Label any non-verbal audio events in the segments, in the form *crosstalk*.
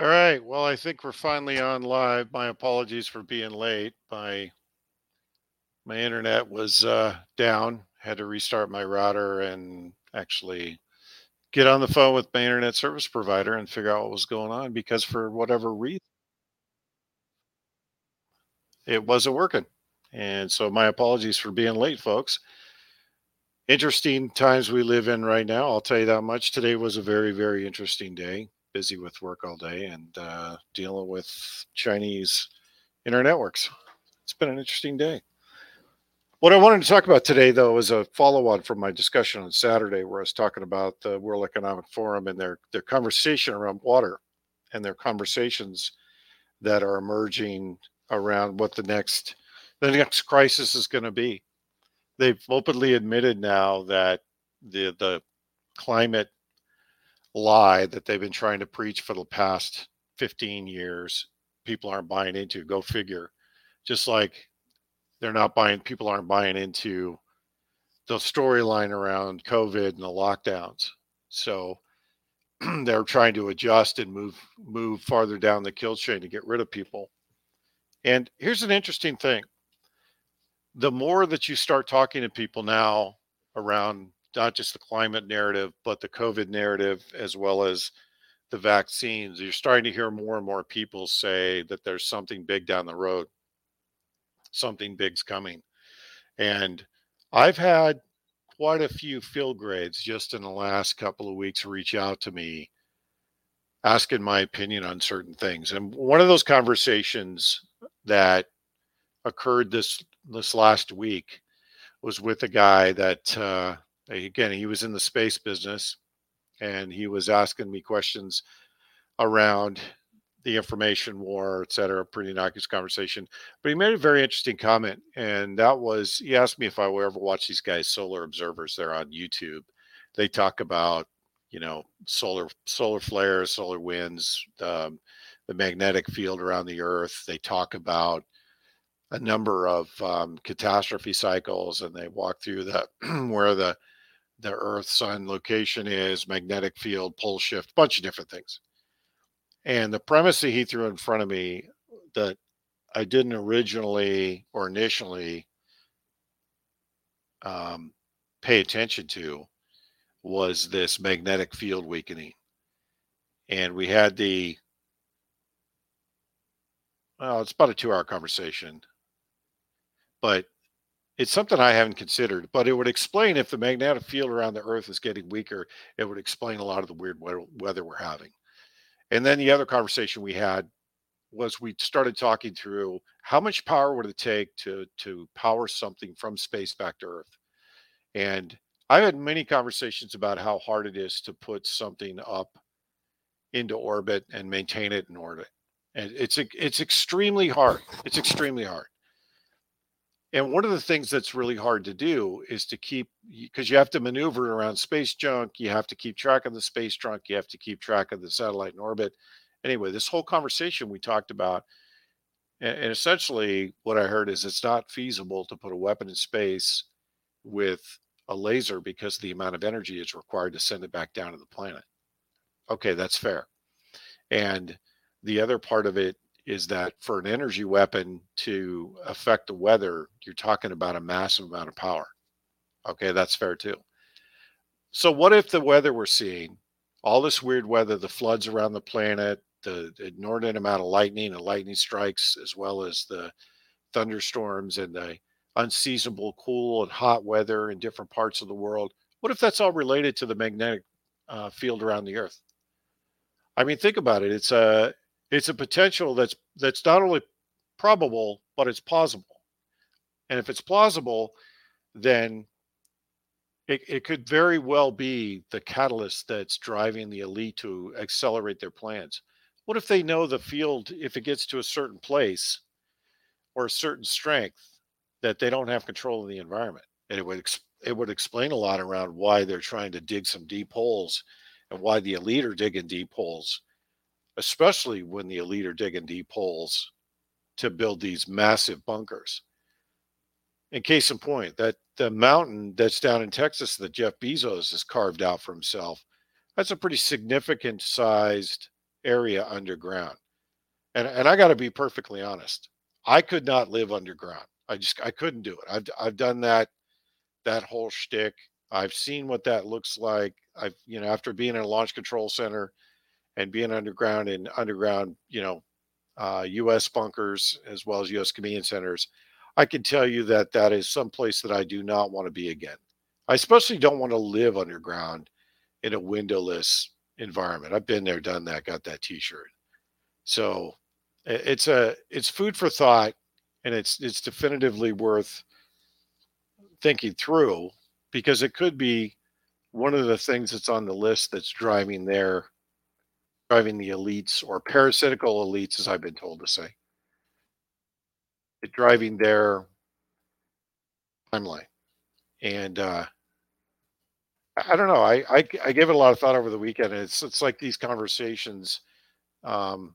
All right. Well, I think we're finally on live. My apologies for being late. My my internet was uh, down. Had to restart my router and actually get on the phone with my internet service provider and figure out what was going on because for whatever reason it wasn't working. And so my apologies for being late, folks. Interesting times we live in right now. I'll tell you that much. Today was a very, very interesting day. Busy with work all day and uh, dealing with Chinese internet networks. It's been an interesting day. What I wanted to talk about today, though, is a follow-on from my discussion on Saturday, where I was talking about the World Economic Forum and their their conversation around water, and their conversations that are emerging around what the next the next crisis is going to be. They've openly admitted now that the the climate lie that they've been trying to preach for the past 15 years, people aren't buying into. Go figure. Just like they're not buying, people aren't buying into the storyline around COVID and the lockdowns. So *clears throat* they're trying to adjust and move move farther down the kill chain to get rid of people. And here's an interesting thing. The more that you start talking to people now around not just the climate narrative, but the COVID narrative, as well as the vaccines, you're starting to hear more and more people say that there's something big down the road. Something big's coming. And I've had quite a few field grades just in the last couple of weeks reach out to me asking my opinion on certain things. And one of those conversations that occurred this this last week was with a guy that uh, again he was in the space business and he was asking me questions around the information war et cetera pretty innocuous conversation. But he made a very interesting comment and that was he asked me if i would ever watch these guys solar observers they're on youtube. They talk about you know solar solar flares solar winds um, the magnetic field around the earth. They talk about a number of um, catastrophe cycles and they walk through the *clears throat* where the the Earth sun location is, magnetic field, pole shift, bunch of different things. And the premise that he threw in front of me that I didn't originally or initially um, pay attention to was this magnetic field weakening. And we had the, well, it's about a two hour conversation, but it's something I haven't considered, but it would explain if the magnetic field around the Earth is getting weaker, it would explain a lot of the weird weather we're having. And then the other conversation we had was we started talking through how much power would it take to to power something from space back to Earth. And I've had many conversations about how hard it is to put something up into orbit and maintain it in orbit. And it's it's extremely hard. It's extremely hard. And one of the things that's really hard to do is to keep because you have to maneuver around space junk, you have to keep track of the space junk, you have to keep track of the satellite in orbit. Anyway, this whole conversation we talked about, and, essentially what I heard is it's not feasible to put a weapon in space with a laser because the amount of energy is required to send it back down to the planet. Okay, that's fair. And the other part of it is that for an energy weapon to affect the weather, you're talking about a massive amount of power. Okay, that's fair too. So, what if the weather we're seeing, all this weird weather, the floods around the planet, the, inordinate amount of lightning and lightning strikes, as well as the thunderstorms and the unseasonable cool and hot weather in different parts of the world, what if that's all related to the magnetic uh, field around the Earth? I mean, think about it. It's a it's a potential that's that's not only probable but it's plausible. And if it's plausible then it, it could very well be the catalyst that's driving the elite to accelerate their plans. What if they know the field if it gets to a certain place or a certain strength that they don't have control of the environment? And it would it would explain a lot around why they're trying to dig some deep holes and why the elite are digging deep holes especially when the elite are digging deep holes to build these massive bunkers. In case in point, that the mountain that's down in Texas that Jeff Bezos has carved out for himself, that's a pretty significant sized area underground. And and I got to be perfectly honest. I could not live underground. I just I couldn't do it. I've I've done that that whole shtick. I've seen what that looks like. I've you know after being in a launch control center and being underground in underground you know uh, U.S. bunkers as well as U.S. command centers, I can tell you that that is some place that I do not want to be again. I especially don't want to live underground in a windowless environment. I've been there, done that, got that T-shirt. So it's a it's food for thought, and it's it's definitively worth thinking through because it could be one of the things that's on the list that's driving their driving the elites or parasitical elites, as I've been told to say, driving their timeline. And uh, I don't know. I, I I gave it a lot of thought over the weekend. It's it's like these conversations, um,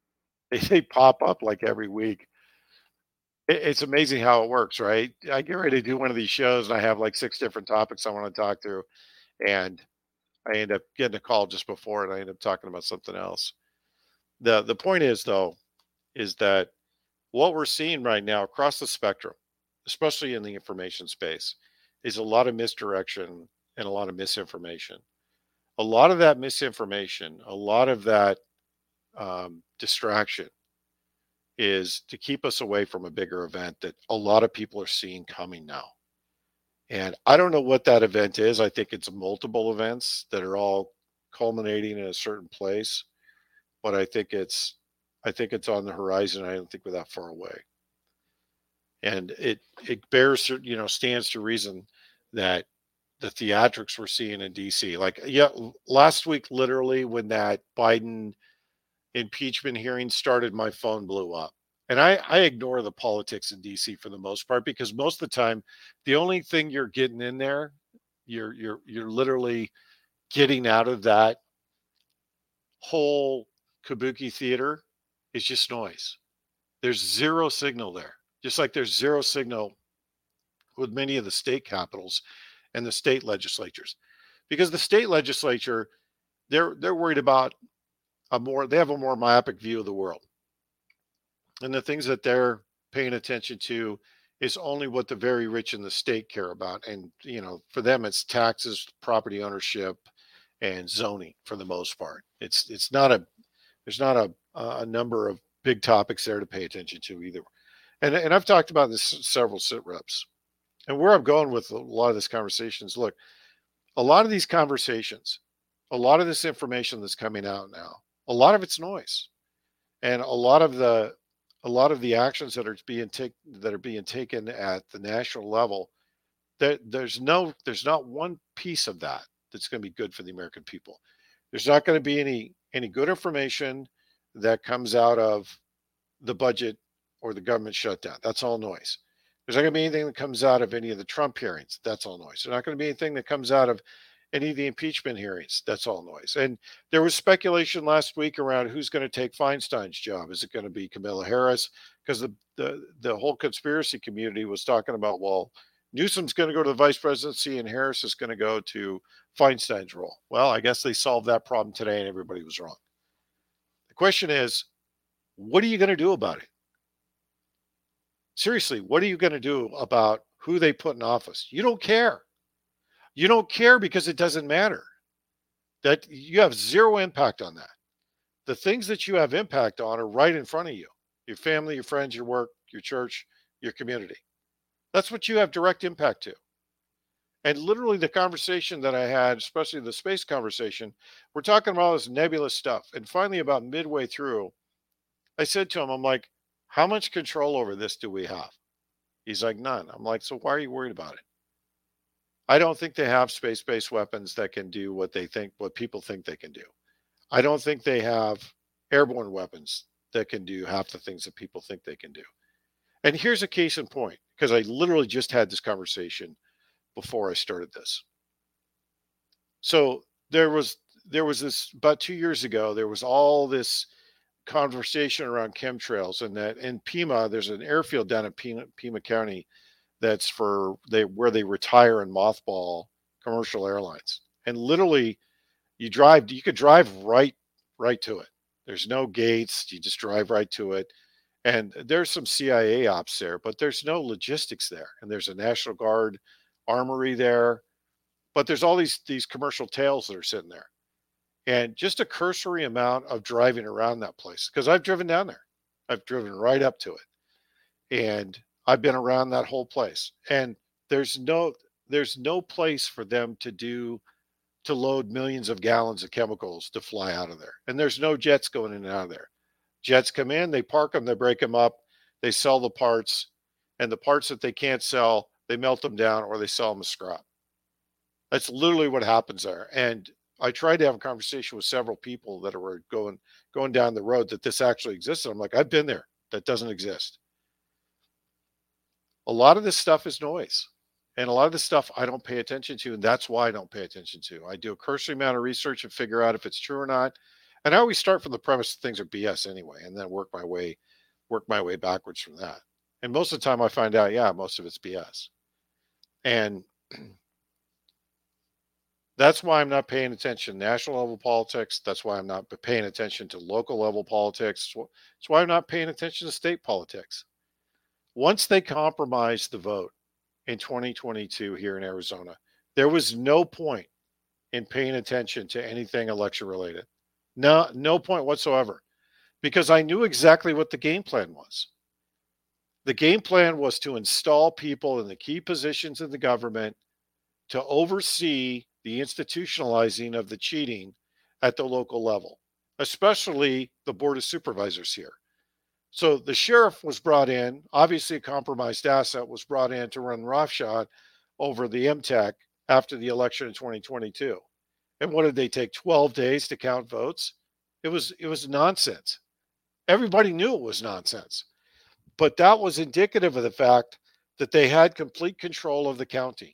*laughs* they, they pop up like every week. It, it's amazing how it works, right? I get ready to do one of these shows, and I have like six different topics I want to talk through, and I end up getting a call just before, and I end up talking about something else. the The point is, though, is that what we're seeing right now across the spectrum, especially in the information space, is a lot of misdirection and a lot of misinformation. A lot of that misinformation, a lot of that um, distraction is to keep us away from a bigger event that a lot of people are seeing coming now. And I don't know what that event is. I think it's multiple events that are all culminating in a certain place, but I think it's I think it's on the horizon. I don't think we're that far away. And it it bears you know stands to reason that the theatrics we're seeing in DC. Like, yeah, last week, literally, when that Biden impeachment hearing started, my phone blew up. And I, I ignore the politics in DC for the most part because most of the time, the only thing you're getting in there, you're you're you're literally getting out of that whole kabuki theater is just noise. There's zero signal there. Just like there's zero signal with many of the state capitals and the state legislatures because the state legislature they're they're worried about a more they have a more myopic view of the world and the things that they're paying attention to is only what the very rich in the state care about and you know for them it's taxes property ownership and zoning for the most part. It's it's not a there's not a a number of big topics there to pay attention to either. And and I've talked about this several sit reps. And where I'm going with a lot of this conversation is look, a lot of these conversations, a lot of this information that's coming out now, a lot of it's noise. And a lot of the a lot of the actions that are being take that are being taken at the national level, there, there's no there's not one piece of that that's going to be good for the American people. There's not going to be any any good information that comes out of the budget or the government shutdown. That's all noise. There's not going to be anything that comes out of any of the Trump hearings. That's all noise. There's not going to be anything that comes out of any of the impeachment hearings. That's all noise. And there was speculation last week around who's going to take Feinstein's job. Is it going to be Kamala Harris? Because the, the the whole conspiracy community was talking about, well, Newsom's going to go to the vice presidency and Harris is going to go to Feinstein's role. Well, I guess they solved that problem today and everybody was wrong. The question is, what are you going to do about it? seriously, what are you going to do about who they put in office? You don't care. You don't care because it doesn't matter. That you have zero impact on that. The things that you have impact on are right in front of you your family, your friends, your work, your church, your community. That's what you have direct impact to. And literally, the conversation that I had, especially the space conversation, we're talking about all this nebulous stuff. And finally, about midway through, I said to him, I'm like, how much control over this do we have? He's like, none. I'm like, so why are you worried about it? I don't think they have space based weapons that can do what they think, what people think they can do. I don't think they have airborne weapons that can do half the things that people think they can do. And here's a case in point, because I literally just had this conversation before I started this. So there was there was this about two years ago, there was all this conversation around chemtrails and that in Pima, there's an airfield down in Pima, Pima County that's for they where they retire and mothball commercial airlines. And literally you drive, you could drive right, right to it. There's no gates. You just drive right to it. And there's some CIA ops there, but there's no logistics there. And there's a National Guard armory there. But there's all these these commercial tails that are sitting there. And just a cursory amount of driving around that place. Because I've driven down there. I've driven right up to it. And I've been around that whole place. And there's no there's no place for them to do to load millions of gallons of chemicals to fly out of there. And there's no jets going in and out of there. Jets come in, they park them, they break them up, they sell the parts, and the parts that they can't sell, they melt them down or they sell them as scrap. That's literally what happens there. And I tried to have a conversation with several people that were going going down the road that this actually existed. I'm like, I've been there. That doesn't exist. A lot of this stuff is noise. And a lot of the stuff I don't pay attention to, and that's why I don't pay attention to. I do a cursory amount of research and figure out if it's true or not. And I always start from the premise that things are BS anyway, and then work my way, work my way backwards from that. And most of the time, I find out, yeah, most of it's BS. And *clears throat* that's why I'm not paying attention to national level politics. That's why I'm not paying attention to local level politics. That's why I'm not paying attention to state politics. Once they compromised the vote, in 2022 here in Arizona. There was no point in paying attention to anything election related. No, no point whatsoever, because I knew exactly what the game plan was. The game plan was to install people in the key positions in the government to oversee the institutionalizing of the cheating at the local level, especially the Board of Supervisors here. So the sheriff was brought in, obviously a compromised asset was brought in to run roughshod over the MTEC after the election in 2022. And what did they take 12 days to count votes? It was it was nonsense. Everybody knew it was nonsense. But that was indicative of the fact that they had complete control of the counting.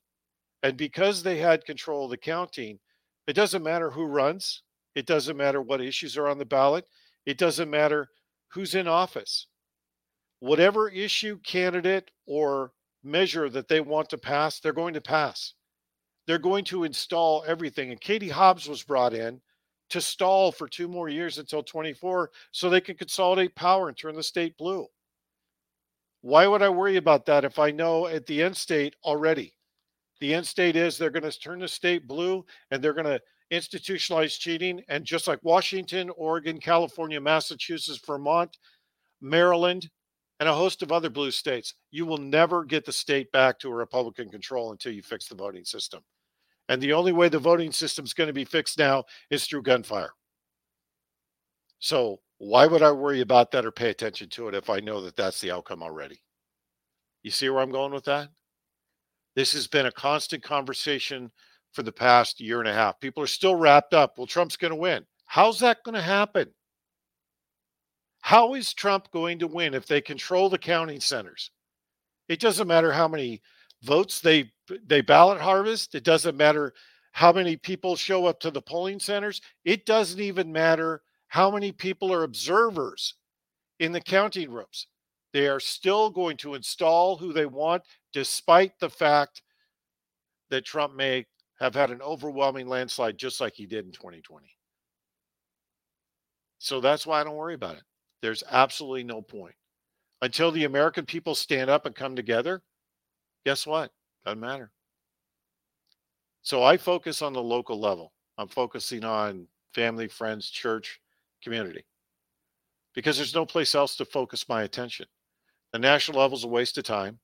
And because they had control of the counting, it doesn't matter who runs, it doesn't matter what issues are on the ballot, it doesn't matter who's in office. Whatever issue, candidate, or measure that they want to pass, they're going to pass. They're going to install everything. And Katie Hobbs was brought in to stall for two more years until 24 so they can consolidate power and turn the state blue. Why would I worry about that if I know at the end state already? The end state is they're going to turn the state blue and they're going to institutionalized cheating. And just like Washington, Oregon, California, Massachusetts, Vermont, Maryland, and a host of other blue states, you will never get the state back to a Republican control until you fix the voting system. And the only way the voting system is going to be fixed now is through gunfire. So, why would I worry about that or pay attention to it if I know that that's the outcome already? You see where I'm going with that? This has been a constant conversation for the past year and a half. People are still wrapped up. Well, Trump's going to win. How's that going to happen? How is Trump going to win if they control the counting centers? It doesn't matter how many votes they they ballot harvest. It doesn't matter how many people show up to the polling centers. It doesn't even matter how many people are observers in the counting rooms. They are still going to install who they want, despite the fact that Trump may have had an overwhelming landslide just like he did in 2020. So that's why I don't worry about it. There's absolutely no point. Until the American people stand up and come together, guess what? Doesn't matter. So I focus on the local level. I'm focusing on family, friends, church, community. Because there's no place else to focus my attention. The national level is a waste of time.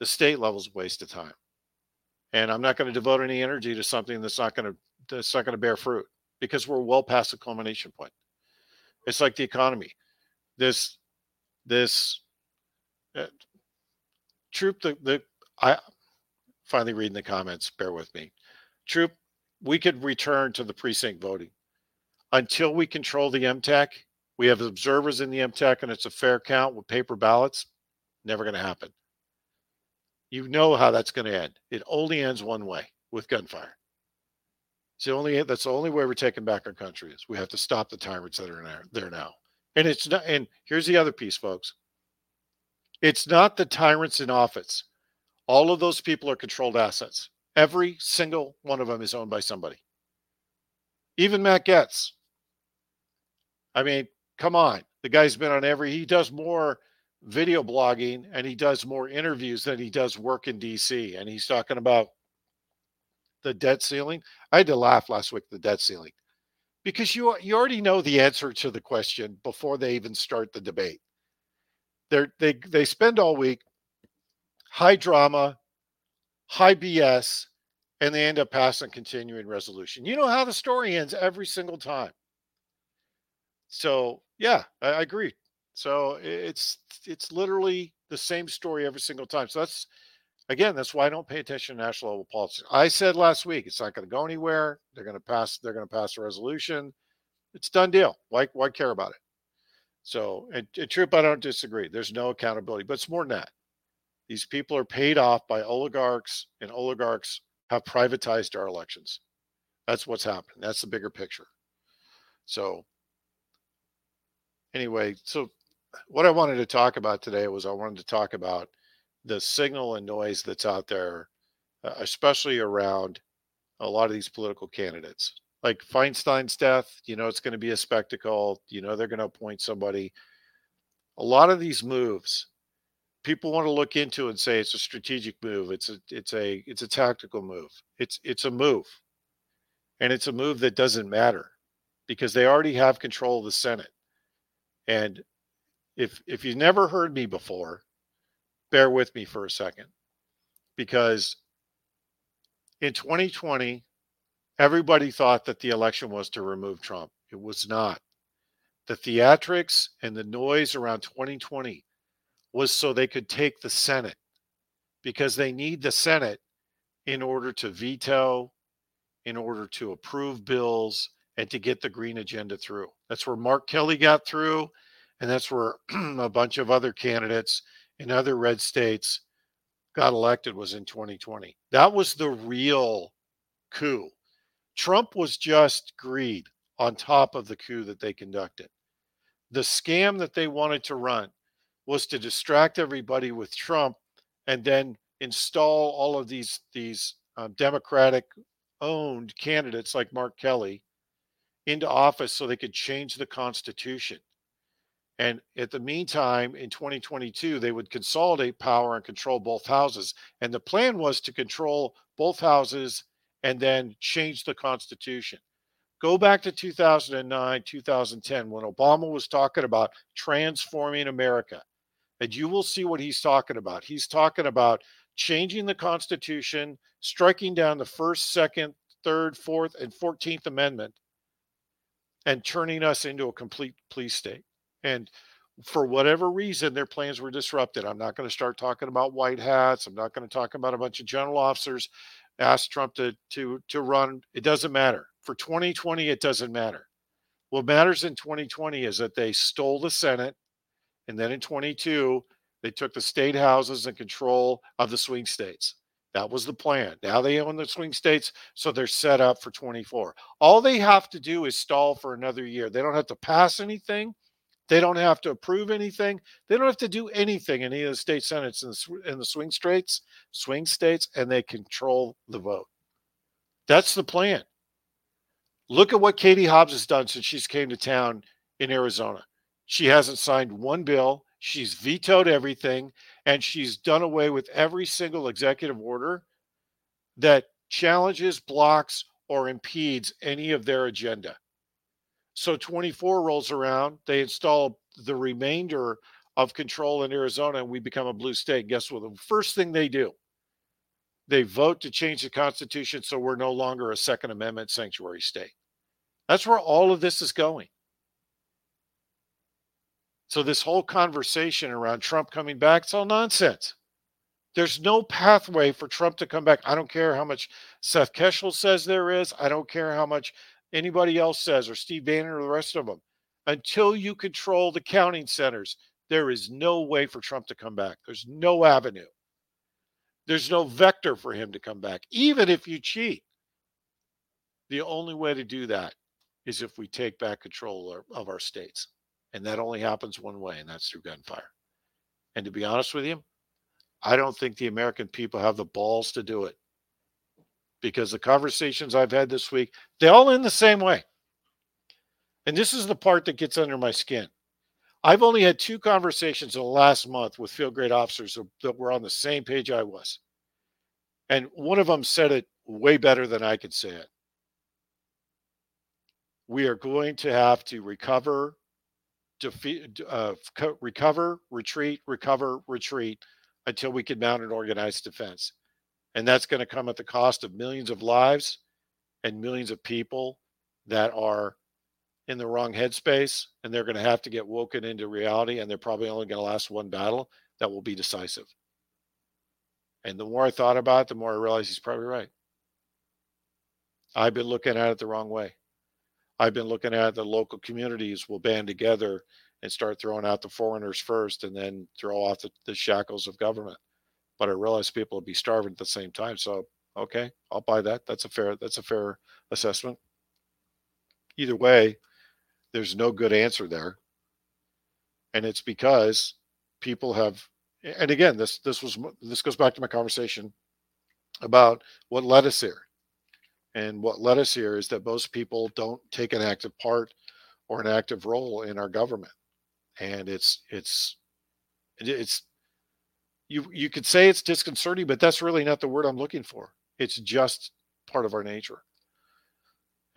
The state level is a waste of time and I'm not going to devote any energy to something that's not going to that's not going to bear fruit because we're well past the culmination point. It's like the economy. This this uh, troop the the I finally reading the comments. Bear with me, troop. We could return to the precinct voting until we control the MTEC. We have observers in the MTEC, and it's a fair count with paper ballots. Never going to happen you know how that's going to end. It only ends one way with gunfire. It's the only that's the only way we're taking back our country is we have to stop the tyrants that are there now. And it's not. And here's the other piece, folks. It's not the tyrants in office. All of those people are controlled assets. Every single one of them is owned by somebody. Even Matt Gaetz. I mean, come on. The guy's been on every, he does more video blogging and he does more interviews than he does work in DC. And he's talking about the debt ceiling. I had to laugh last week, the debt ceiling, because you, you already know the answer to the question before they even start the debate. They're, they, they spend all week high drama, high BS, and they end up passing continuing resolution. You know how the story ends every single time. So yeah, I, I agree. So it's it's literally the same story every single time. So that's again, that's why I don't pay attention to national level politics. I said last week it's not going to go anywhere. They're going to pass. They're going to pass a resolution. It's done deal. Why why care about it? So and, and Troop, I don't disagree. There's no accountability, but it's more than that. These people are paid off by oligarchs, and oligarchs have privatized our elections. That's what's happening. That's the bigger picture. So anyway, so what I wanted to talk about today was I wanted to talk about the signal and noise that's out there, uh, especially around a lot of these political candidates. Like Feinstein's death, you know, it's going to be a spectacle. You know, they're going to appoint somebody. A lot of these moves, people want to look into and say it's a strategic move. It's a it's a it's a tactical move. It's it's a move, and it's a move that doesn't matter because they already have control of the Senate. And if if you've never heard me before, bear with me for a second because in 2020 everybody thought that the election was to remove Trump. It was not. The theatrics and the noise around 2020 was so they could take the Senate because they need the Senate in order to veto, in order to approve bills, and to get the green agenda through. That's where Mark Kelly got through, and that's where *clears throat* a bunch of other candidates in other red states got elected was in 2020. That was the real coup. Trump was just greed on top of the coup that they conducted. The scam that they wanted to run was to distract everybody with Trump and then install all of these these uh, Democratic owned candidates like Mark Kelly into office so they could change the Constitution. And at the meantime, in 2022, they would consolidate power and control both houses. And the plan was to control both houses and then change the Constitution. Go back to 2009, 2010, when Obama was talking about transforming America. And you will see what he's talking about. He's talking about changing the Constitution, striking down the first, second, third, fourth, and 14th Amendment, and turning us into a complete police state. And for whatever reason, their plans were disrupted. I'm not going to start talking about white hats. I'm not going to talk about a bunch of general officers asked Trump to to to run. It doesn't matter. For 2020, it doesn't matter. What matters in 2020 is that they stole the Senate, and then in 22, they took the state houses and control of the swing states. That was the plan. Now they own the swing states, so they're set up for 24. All they have to do is stall for another year. They don't have to pass anything. They don't have to approve anything. They don't have to do anything in the state senates in the, in the swing states, swing states, and they control the vote. That's the plan. Look at what Katie Hobbs has done since she's came to town in Arizona. She hasn't signed one bill. She's vetoed everything, and she's done away with every single executive order that challenges, blocks, or impedes any of their agenda. So 24 rolls around, they install the remainder of control in Arizona, and we become a blue state. Guess what? The first thing they do, they vote to change the Constitution so we're no longer a Second Amendment sanctuary state. That's where all of this is going. So, this whole conversation around Trump coming back, it's all nonsense. There's no pathway for Trump to come back. I don't care how much Seth Keshel says there is. I don't care how much anybody else says, or Steve Bannon or the rest of them. Until you control the counting centers, there is no way for Trump to come back. There's no avenue. There's no vector for him to come back, even if you cheat. The only way to do that is if we take back control of our states. And that only happens one way, and that's through gunfire. And to be honest with you, I don't think the American people have the balls to do it because the conversations I've had this week, they all end the same way. And this is the part that gets under my skin. I've only had two conversations in the last month with field grade officers that were on the same page I was. And one of them said it way better than I could say it. We are going to have to recover, defeat, uh, recover, retreat, recover, retreat until we can mount an organized defense. And that's going to come at the cost of millions of lives and millions of people that are in the wrong headspace and they're going to have to get woken into reality and they're probably only going to last one battle that will be decisive. And the more I thought about it, the more I realized he's probably right. I've been looking at it the wrong way. I've been looking at the local communities will band together and start throwing out the foreigners first and then throw off the, the shackles of government. But I realize people will be starving at the same time. So okay, I'll buy that. That's a fair that's a fair assessment. Either way, there's no good answer there. And it's because people have and again this this was this goes back to my conversation about what led us here and what led us here is that most people don't take an active part or an active role in our government and it's it's it's you you could say it's disconcerting but that's really not the word i'm looking for it's just part of our nature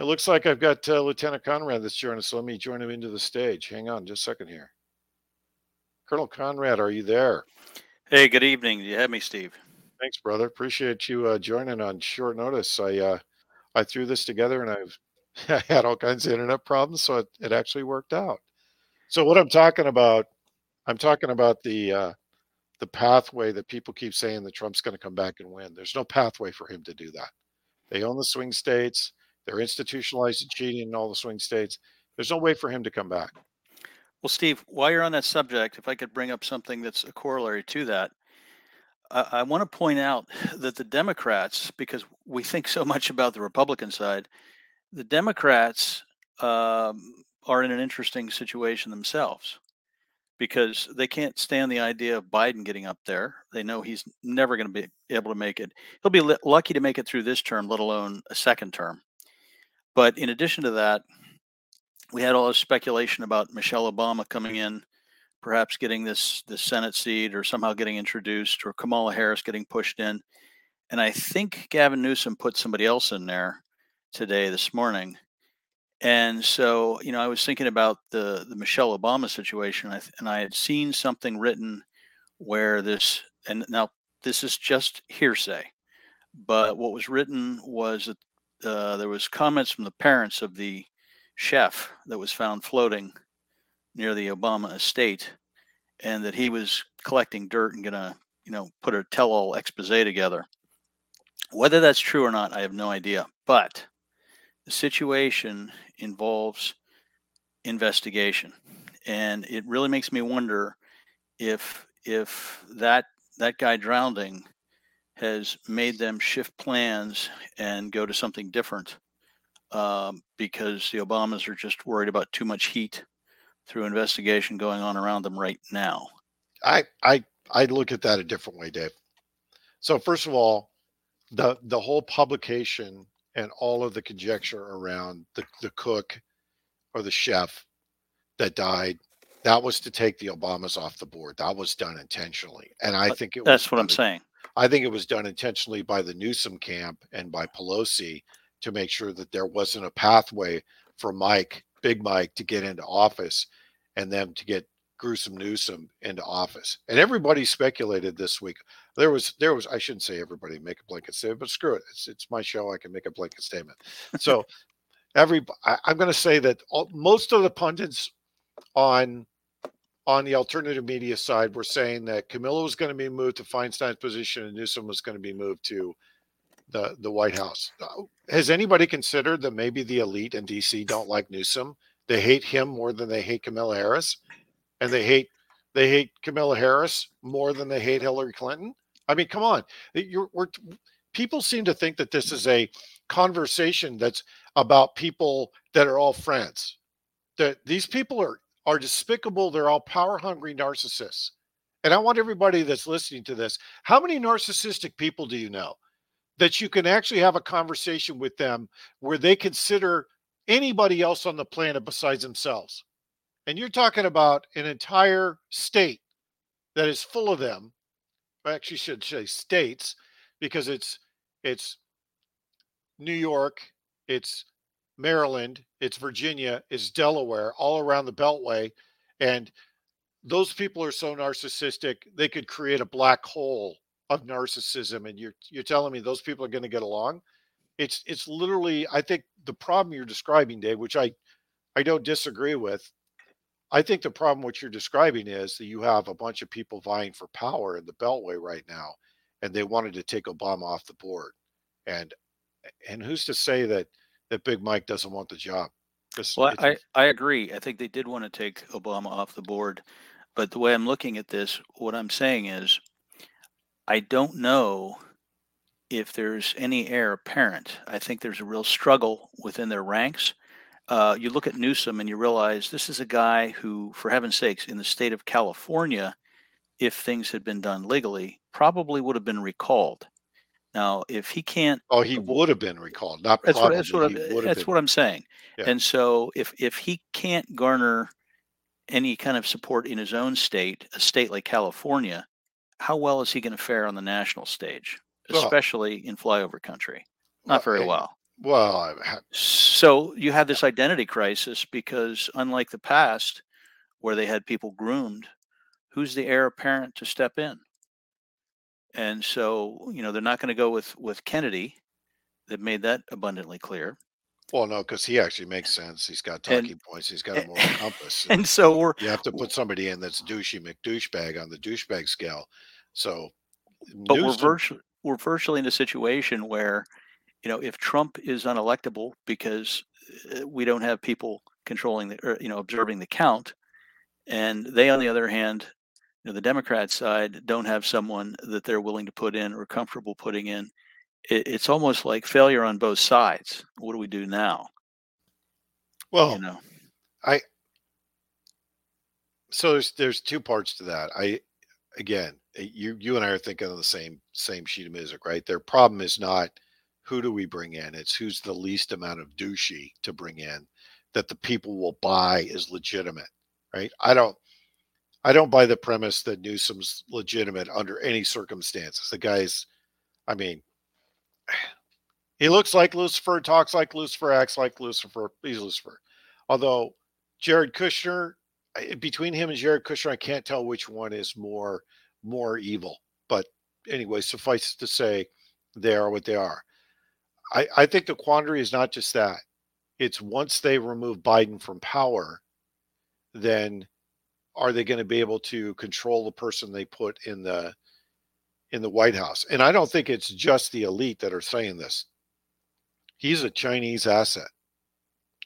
it looks like I've got uh, Lieutenant Conrad that's joining us. So let me join him into the stage. Hang on just a second here. Colonel Conrad, are you there? Hey, good evening. You have me, Steve. Thanks, brother. Appreciate you uh, joining on short notice. I uh, I threw this together and I've *laughs* I had all kinds of internet problems, so it, it actually worked out. So what I'm talking about, I'm talking about the uh, the pathway that people keep saying that Trump's going to come back and win. There's no pathway for him to do that. They own the swing states. They're institutionalized cheating in all the swing states. There's no way for him to come back. Well, Steve, while you're on that subject, if I could bring up something that's a corollary to that, I, I want to point out that the Democrats, because we think so much about the Republican side, the Democrats um, are in an interesting situation themselves because they can't stand the idea of Biden getting up there. They know he's never going to be able to make it. He'll be lucky to make it through this term, let alone a second term. But in addition to that, we had all this speculation about Michelle Obama coming in, perhaps getting this this Senate seat or somehow getting introduced, or Kamala Harris getting pushed in. And I think Gavin Newsom put somebody else in there today, this morning. And so, you know, I was thinking about the the Michelle Obama situation, and I had seen something written where this, and now this is just hearsay, but what was written was that uh, there was comments from the parents of the chef that was found floating near the Obama estate, and that he was collecting dirt and gonna, you know, put a tell-all expose together. Whether that's true or not, I have no idea. But the situation involves investigation, and it really makes me wonder if if that that guy drowning has made them shift plans and go to something different um, because the Obamas are just worried about too much heat through investigation going on around them right now. I I I look at that a different way, Dave. So first of all, the the whole publication and all of the conjecture around the the cook or the chef that died that was to take the Obamas off the board. That was done intentionally, and I think it. That's what I'm saying. I think it was done intentionally by the Newsom camp and by Pelosi to make sure that there wasn't a pathway for Mike, Big Mike, to get into office and them to get gruesome Newsom into office. And everybody speculated this week. There was, there was, I shouldn't say everybody make a blanket statement, but screw it. It's, it's my show. I can make a blanket statement. So, every, I, I'm going to say that all, most of the pundits on on the alternative media side were saying that Camilla was going to be moved to Feinstein's position and Newsom was going to be moved to the the White House. Uh, has anybody considered that maybe the elite in DC don't like Newsom? They hate him more than they hate Camilla Harris, and they hate they hate Camilla Harris more than they hate Hillary Clinton. I mean, come on, you're we're people seem to think that this is a conversation that's about people that are all friends. That these people are are despicable. They're all power hungry narcissists. And I want everybody that's listening to this how many narcissistic people do you know that you can actually have a conversation with them where they consider anybody else on the planet besides themselves. And you're talking about an entire state that is full of them. I actually should say states because it's it's New York, it's Maryland, it's Virginia, it's Delaware, all around the Beltway. And those people are so narcissistic, they could create a black hole of narcissism. And you're you're telling me those people are going to get along? It's it's literally, I think the problem you're describing, Dave, which I I don't disagree with. I think the problem what you're describing is that you have a bunch of people vying for power in the Beltway right now, and they wanted to take Obama off the board. And and who's to say that that Big Mike doesn't want the job? Well, I, I agree. I think they did want to take Obama off the board. But the way I'm looking at this, what I'm saying is, I don't know if there's any heir apparent. I think there's a real struggle within their ranks. Uh, you look at Newsom and you realize this is a guy who, for heaven's sakes, in the state of California, if things had been done legally, probably would have been recalled. Now, if he can't, oh, he would have been recalled. Not that's probably, what that's what I'm, that's what I'm saying. Yeah. And so, if if he can't garner any kind of support in his own state, a state like California, how well is he going to fare on the national stage, especially well, in flyover country? Not very well. Well, so you have this identity crisis because, unlike the past, where they had people groomed, who's the heir apparent to step in? And so, you know, they're not going to go with with Kennedy. They've made that abundantly clear. Well, no, because he actually makes sense. He's got talking and, points. He's got a moral *laughs* compass. And, and so we're you have to put somebody in that's douchey McDouchebag on the douchebag scale. So, but we're virtually we're virtually in a situation where, you know, if Trump is unelectable because uh, we don't have people controlling the or, you know observing the count, and they on the other hand you know, the Democrat side don't have someone that they're willing to put in or comfortable putting in. It, it's almost like failure on both sides. What do we do now? Well, you know, I so there's there's two parts to that. I again, eh, you you and I are thinking on the same same sheet of music, right? Their problem is not who do we bring in; it's who's the least amount of douchey to bring in that the people will buy is legitimate, right? I don't I don't buy the premise that Newsom's legitimate under any circumstances. The guy's, I mean, he looks like Lucifer, talks like Lucifer, acts like Lucifer. He's Lucifer. Although Jared Kushner, between him and Jared Kushner, I can't tell which one is more more evil. But anyway, suffice to say, they are what they are. I, I think the quandary is not just that. It's once they remove Biden from power, then are they going to be able to control the person they put in the in the White House? And I don't think it's just the elite that are saying this. He's a Chinese asset,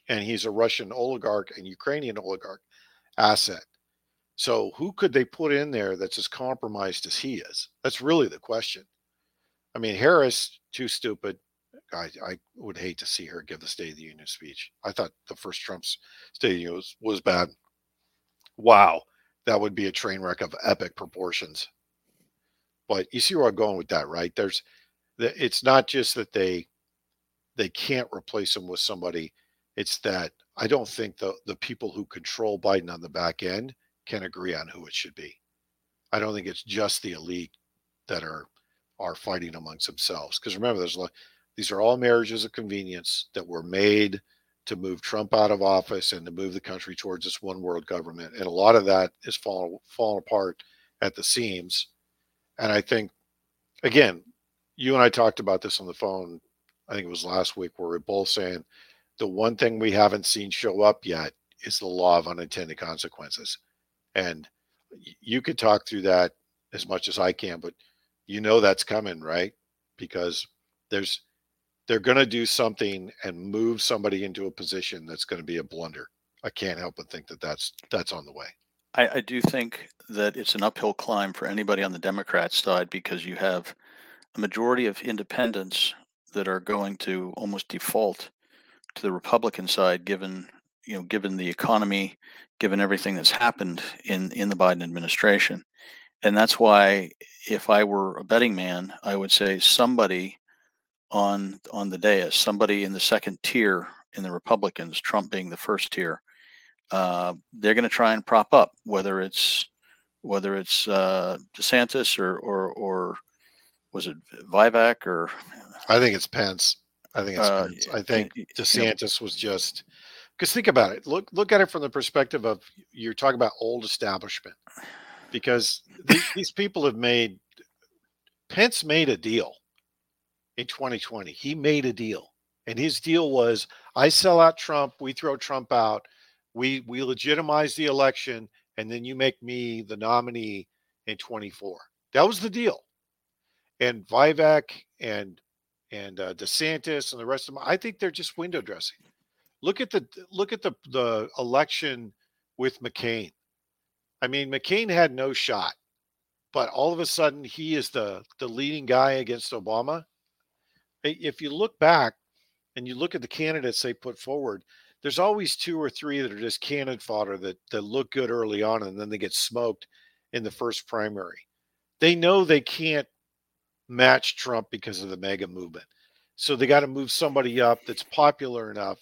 and he's a Russian oligarch and Ukrainian oligarch asset. So who could they put in there that's as compromised as he is? That's really the question. I mean, Harris too stupid. I, I would hate to see her give the State of the Union speech. I thought the first Trump's State of the Union was, was bad wow, that would be a train wreck of epic proportions. But you see where I'm going with that, right? There's, it's not just that they they can't replace him with somebody. It's that I don't think the the people who control Biden on the back end can agree on who it should be. I don't think it's just the elite that are are fighting amongst themselves. Because remember, there's these are all marriages of convenience that were made to move Trump out of office and to move the country towards this one world government. And a lot of that is falling falling apart at the seams. And I think, again, you and I talked about this on the phone. I think it was last week where we are both saying the one thing we haven't seen show up yet is the law of unintended consequences. And you could talk through that as much as I can, but you know that's coming, right? Because there's they're going to do something and move somebody into a position that's going to be a blunder. I can't help but think that that's that's on the way. I, I do think that it's an uphill climb for anybody on the Democrat side because you have a majority of independents that are going to almost default to the Republican side, given you know, given the economy, given everything that's happened in in the Biden administration, and that's why, if I were a betting man, I would say somebody on on the dais, somebody in the second tier in the Republicans, Trump being the first tier, uh, they're going to try and prop up whether it's whether it's uh, DeSantis or or or was it Vivek or I think it's Pence. I think it's uh, Pence. I think DeSantis was just because think about it. Look look at it from the perspective of you're talking about old establishment because these, these people have made Pence made a deal in 2020. He made a deal. And his deal was I sell out Trump, we throw Trump out, we we legitimize the election, and then you make me the nominee in 24. That was the deal. And Vivek and and uh, DeSantis and the rest of them, I think they're just window dressing. Look at the look at the the election with McCain. I mean, McCain had no shot, but all of a sudden he is the the leading guy against Obama if you look back and you look at the candidates they put forward, there's always two or three that are just cannon fodder that that look good early on and then they get smoked in the first primary. They know they can't match Trump because of the MAGA movement. So they got to move somebody up that's popular enough,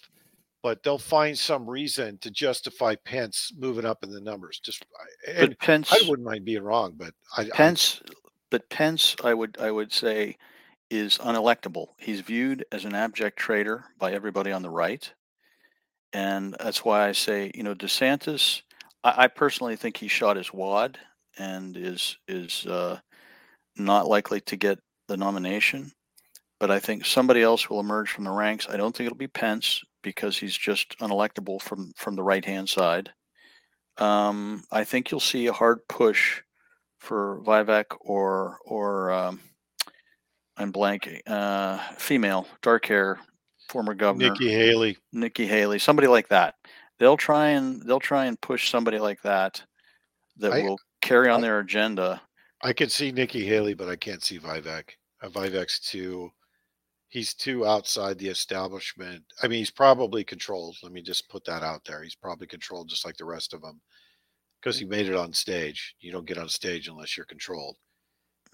but they'll find some reason to justify Pence moving up in the numbers. Just and Pence, I wouldn't mind being wrong, but I, Pence, I, but Pence, I would I would say is unelectable. He's viewed as an abject traitor by everybody on the right. And that's why I say, you know, DeSantis, I, I personally think he shot his wad and is is uh, not likely to get the nomination. But I think somebody else will emerge from the ranks. I don't think it'll be Pence because he's just unelectable from from the right hand side. Um, I think you'll see a hard push for Vivek or or um, I'm blanking. Uh, female, dark hair, former governor Nikki Haley. Nikki Haley, somebody like that. They'll try and they'll try and push somebody like that that I, will carry on I, their agenda. I could see Nikki Haley, but I can't see Vivek. Uh, Vivek's too. He's too outside the establishment. I mean, he's probably controlled. Let me just put that out there. He's probably controlled just like the rest of them because he made it on stage. You don't get on stage unless you're controlled.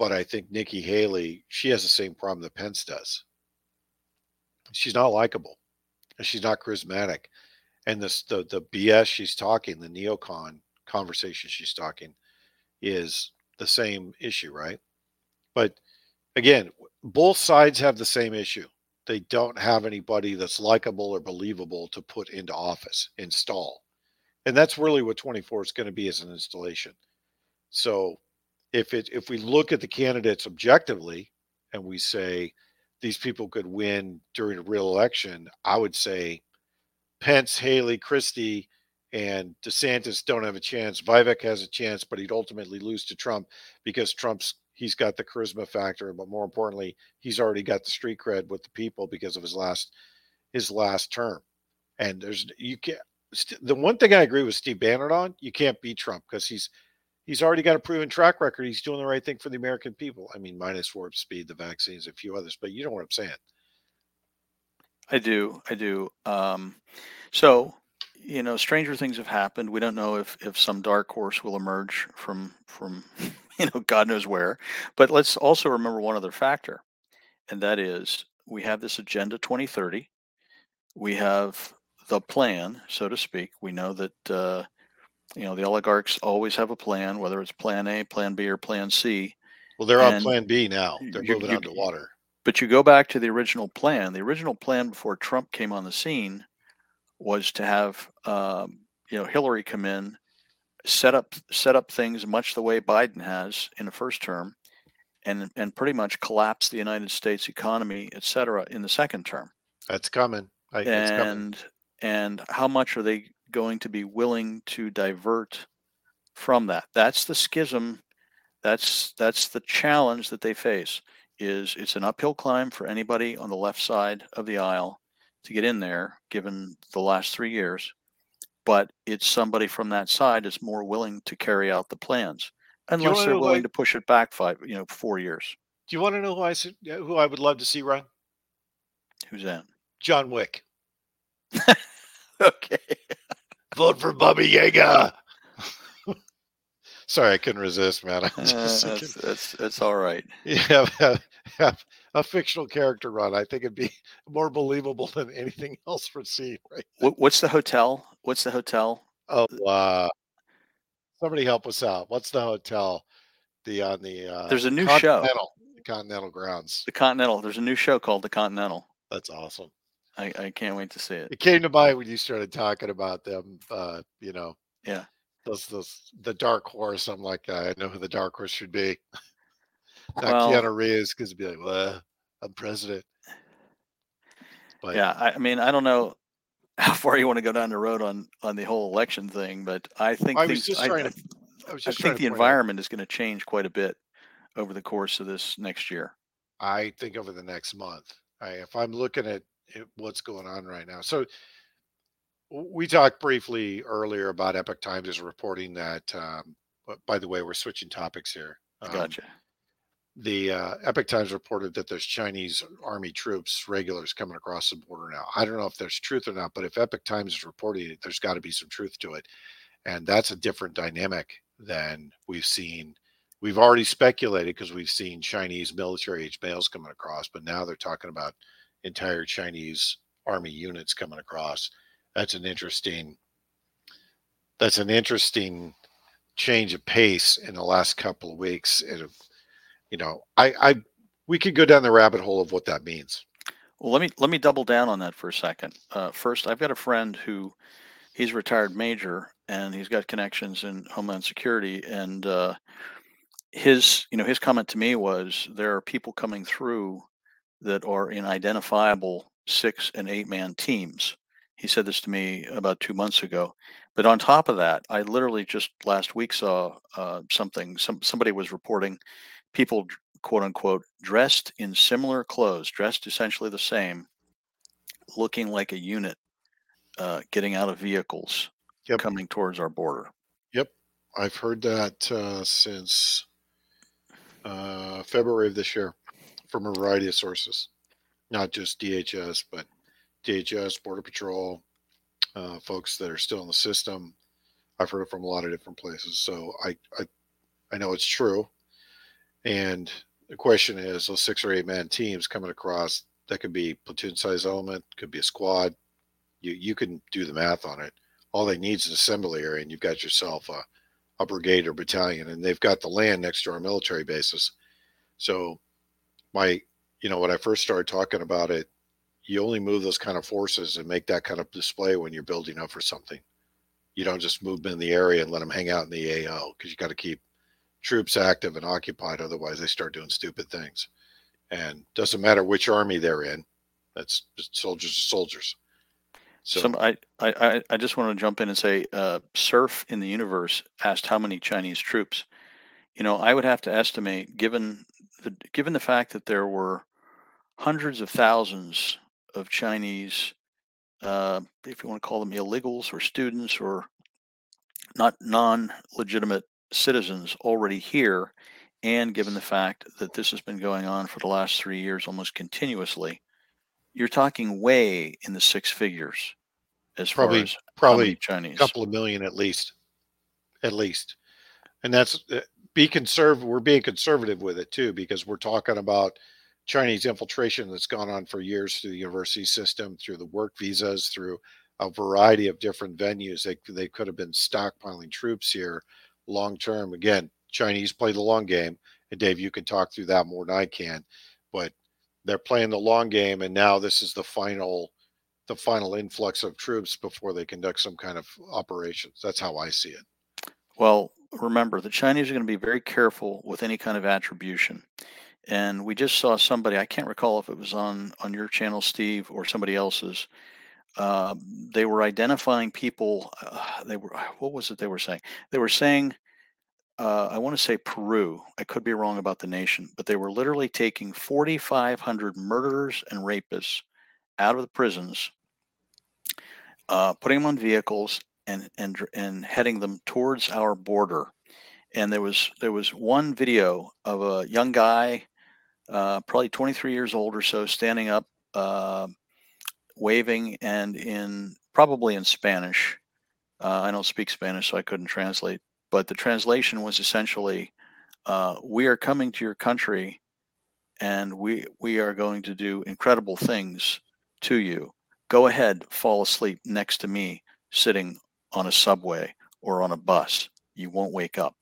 But I think Nikki Haley, she has the same problem that Pence does. She's not likable, and she's not charismatic, and this the the BS she's talking, the neocon conversation she's talking, is the same issue, right? But again, both sides have the same issue. They don't have anybody that's likable or believable to put into office, install. And that's really what 24 is going to be as an installation. So if it if we look at the candidates objectively and we say these people could win during a real election, I would say Pence, Haley, Christie, and DeSantis don't have a chance. Vivek has a chance, but he'd ultimately lose to Trump because Trump's he's got the charisma factor, but more importantly, he's already got the street cred with the people because of his last his last term. And there's you can't the one thing I agree with Steve Bannon on, you can't beat Trump because he's he's already got a proven track record. He's doing the right thing for the American people. I mean, minus warp speed, the vaccines, a few others, but you know what I'm saying. I do. I do. Um, so, you know, stranger things have happened. We don't know if if some dark horse will emerge from from *laughs* you know God knows where. But let's also remember one other factor, and that is we have this agenda 2030. We have the plan, so to speak. We know that uh, you know the oligarchs always have a plan whether it's plan a plan b or plan c. Well they're and on plan b now. they're you, moving you, underwater but you go back to the original plan. The original plan before trump came on the scene was to have um, you know hillary come in set up set up things much the way biden has in the first term and and pretty much collapse the united states economy et cetera in the second term. That's coming. I, and coming. and how much are they going to be willing to divert from that. That's the schism. That's that's the challenge that they face. Is it's an uphill climb for anybody on the left side of the aisle to get in there, given the last three years. But it's somebody from that side is more willing to carry out the plans, unless they're willing I, to push it back five, you know, four years. Do you want to know who I who I would love to see run? Who's that? John Wick. *laughs* okay. Vote for Baba Yaga. *laughs* Sorry, I couldn't resist, man. *laughs* Uh, *laughs* that's, that's, that's all right. Yeah, have, have, a fictional character run. I think it'd be more believable than anything else for C. right What, what's the hotel? What's the hotel? Oh, uh, somebody help us out. What's the hotel? The on the uh, There's a new show. The Continental Grounds. The Continental. There's a new show called The Continental. That's awesome. I, I can't wait to see it. It came to mind when you started talking about them. Uh, you know, Yeah. those those the dark horse. I'm like, I know who the dark horse should be. *laughs* Not Well- Keanu Reeves, because be like, well, I'm president. But Yeah, I, I mean, I don't know *laughs* how far you want to go down the road on on the whole election thing, but I think I was just trying I- to. I was I think the point out- environment is going to change quite a bit over the course of this next year. I think over the next month. I, if I'm looking at it, what's going on right now, so we talked briefly earlier about Epoch Times is reporting that. Um, by the way, we're switching topics here. Um, Gotcha. The uh, Epoch Times reported that there's Chinese army troops, regulars coming across the border now. I don't know if there's truth or not, but if Epoch Times is reporting it, there's got to be some truth to it, and that's a different dynamic than we've seen we've already speculated because we've seen Chinese military age males coming across, but now they're talking about entire Chinese army units coming across. That's an interesting that's an interesting change of pace in the last couple of weeks. And you know, I I we could go down the rabbit hole of what that means. Well, let me let me double down on that for a second. Uh, first, I've got a friend who he's retired major and he's got connections in Homeland Security, and uh, his you know his comment to me was there are people coming through that are in identifiable six and eight man teams. He said this to me about two months ago. But on top of that, I literally just last week saw uh, something. Some somebody was reporting people quote unquote dressed in similar clothes, dressed essentially the same, looking like a unit, uh, getting out of vehicles, Yep. coming towards our border. Yep, I've heard that uh, since uh, February of this year from a variety of sources, not just DHS, but DHS, Border Patrol, uh, folks that are still in the system. I've heard it from a lot of different places, so I I, I know it's true. And the question is, those six or eight man teams coming across, that could be platoon size element, could be a squad. You you can do the math on it. All they need is an assembly area, and you've got yourself a a brigade or battalion, and they've got the land next to our military bases. So, my, you know, when I first started talking about it, you only move those kind of forces and make that kind of display when you're building up for something. You don't just move them in the area and let them hang out in the AO because you got to keep troops active and occupied. Otherwise, they start doing stupid things. And doesn't matter which army they're in. That's soldiers are soldiers. So Some I, I I- I just want to jump in and say, uh, Surf in the universe asked how many Chinese troops. You know, I would have to estimate, given the given the fact that there were hundreds of thousands of Chinese, uh, if you want to call them illegals or students or not non-legitimate citizens already here, and given the fact that this has been going on for the last three years almost continuously, you're talking way in the six figures as Probably- far as probably Chinese. couple of million at least at least and that's uh, be conservative we're being conservative with it too because we're talking about chinese infiltration that's gone on for years through the university system through the work visas through a variety of different venues they, they could have been stockpiling troops here long term again chinese play the long game and dave you can talk through that more than i can but they're playing the long game and now this is the final the final influx of troops before they conduct some kind of operations. That's how I see it. Well, remember, the Chinese are going to be very careful with any kind of attribution. And we just saw somebody, I can't recall if it was on, on your channel, Steve, or somebody else's. Uh, they were identifying people. Uh, they were, *sighs* what was it they were saying? They were saying, uh, I want to say Peru. I could be wrong about the nation, but they were literally taking 4,500 murderers and rapists out of the prisons, uh, putting them on vehicles, and and and heading them towards our border. And there was there was one video of a young guy, uh, probably 23 years old or so, standing up, uh, waving, and in probably in Spanish. Uh, I don't speak Spanish, so I couldn't translate. But the translation was essentially, uh, "We are coming to your country, and we we are going to do incredible things to you. Go ahead, fall asleep next to me, sitting on a subway or on a bus. You won't wake up.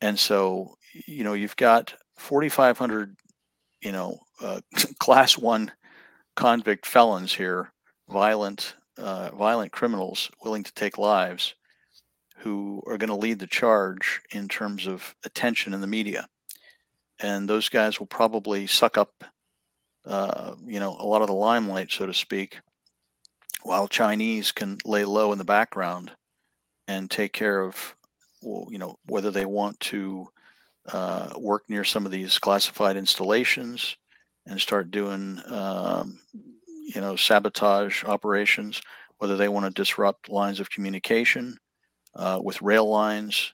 And so, you know, you've got 4,500, you know, uh, *laughs* class one convict felons here, violent, uh, violent criminals willing to take lives, who are going to lead the charge in terms of attention in the media and those guys will probably suck up, uh, you know, a lot of the limelight, so to speak, while Chinese can lay low in the background and take care of, well, you know, whether they want to uh, work near some of these classified installations and start doing, um, you know, sabotage operations, whether they want to disrupt lines of communication uh, with rail lines,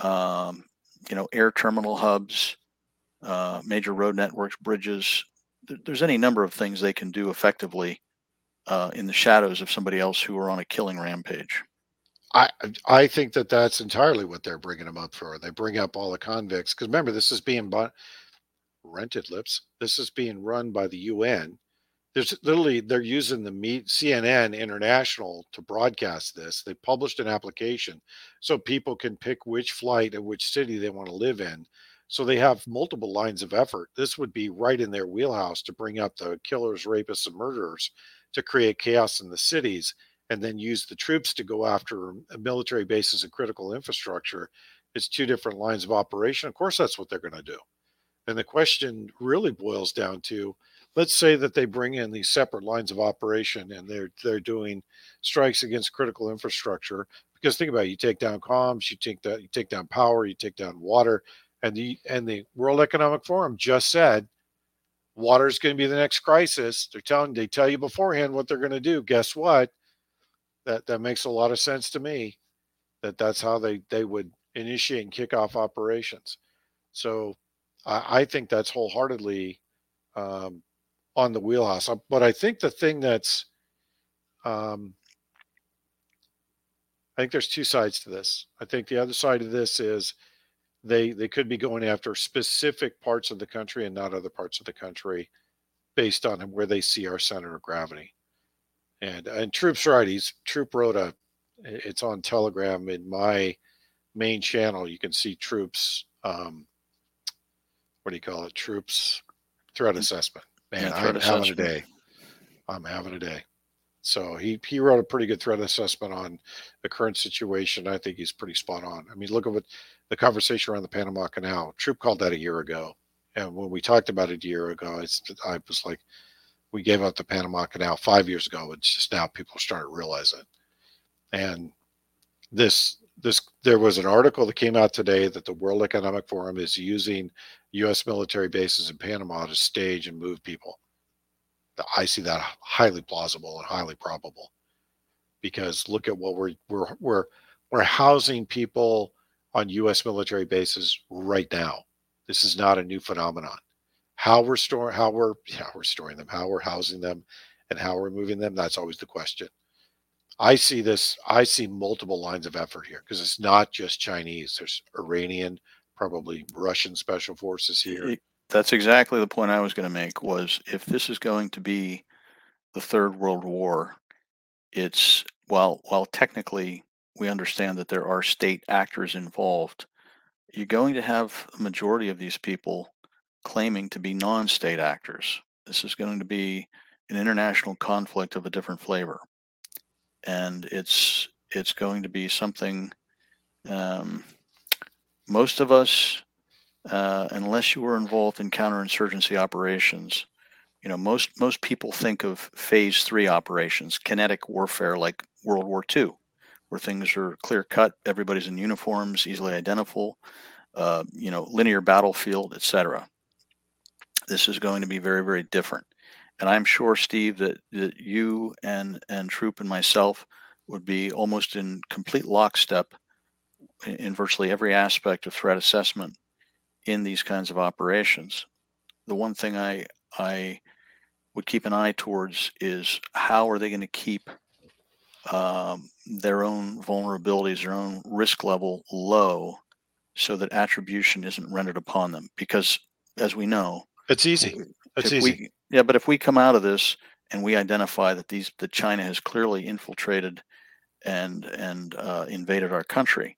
um, you know, air terminal hubs, uh, major road networks, bridges. There's any number of things they can do effectively uh, in the shadows of somebody else who are on a killing rampage. I I think that that's entirely what they're bringing them up for. They bring up all the convicts because remember this is being bought, rented lips. This is being run by the UN. There's literally they're using the meet CNN International to broadcast this. They published an application so people can pick which flight and which city they want to live in. So they have multiple lines of effort. This would be right in their wheelhouse to bring up the killers, rapists, and murderers to create chaos in the cities and then use the troops to go after military bases and critical infrastructure. It's two different lines of operation. Of course, that's what they're going to do. And the question really boils down to let's say that they bring in these separate lines of operation and they're they're doing strikes against critical infrastructure because think about it, you take down comms you take that you take down power you take down water and the and the World Economic Forum just said water is going to be the next crisis. They're telling they tell you beforehand what they're going to do. Guess what? That that makes a lot of sense to me. That that's how they they would initiate and kick off operations. So I, I think that's wholeheartedly um, on the wheelhouse. Uh, but I think the thing that's um, I think there's two sides to this. I think the other side of this is they they could be going after specific parts of the country and not other parts of the country based on where they see our center of gravity. And and troops right he's troop wrote a it's on telegram in my main channel you can see troops um what do you call it troops threat mm. assessment. Man yeah, i'm having a day. I'm having a day. So he he wrote a pretty good threat assessment on the current situation. I think he's pretty spot on. I mean look at what the conversation around the Panama Canal. Troop called that a year ago, and when we talked about it a year ago, I, I was like, we gave up the Panama Canal five years ago. It's just now people are starting to realize it. And this this there was an article that came out today that the World Economic Forum is using U.S. military bases in Panama to stage and move people. I see that highly plausible and highly probable, because look at what we're we're we're we're housing people on U.S. military bases right now. This is not a new phenomenon. How we're storing, how we're, *laughs* how we're storing them, how we're housing them, and how we're moving them. That's always the question. I see this. I see multiple lines of effort here because it's not just Chinese. There's Iranian, probably Russian special forces here. That's exactly the point I was going to make. Was if this is going to be the third world war, it's while while technically we understand that there are state actors involved, you're going to have a majority of these people claiming to be non state actors. This is going to be an international conflict of a different flavor. And it's it's going to be something um, most of us, uh, unless you were involved in counterinsurgency operations, you know, most most people think of phase three operations, kinetic warfare like World War II where things are clear cut, everybody's in uniforms, easily identifiable, uh, you know, linear battlefield, etc. This is going to be very, very different. And I'm sure, Steve, that, that you and, and Troop and myself would be almost in complete lockstep in, in virtually every aspect of threat assessment in these kinds of operations. The one thing I, I would keep an eye towards is how are they going to keep um, their own vulnerabilities, their own risk level low, so that attribution isn't rendered upon them. Because as we know. It's easy. It's easy. We, yeah, but if we come out of this and we identify that these that China has clearly infiltrated and and uh, invaded our country,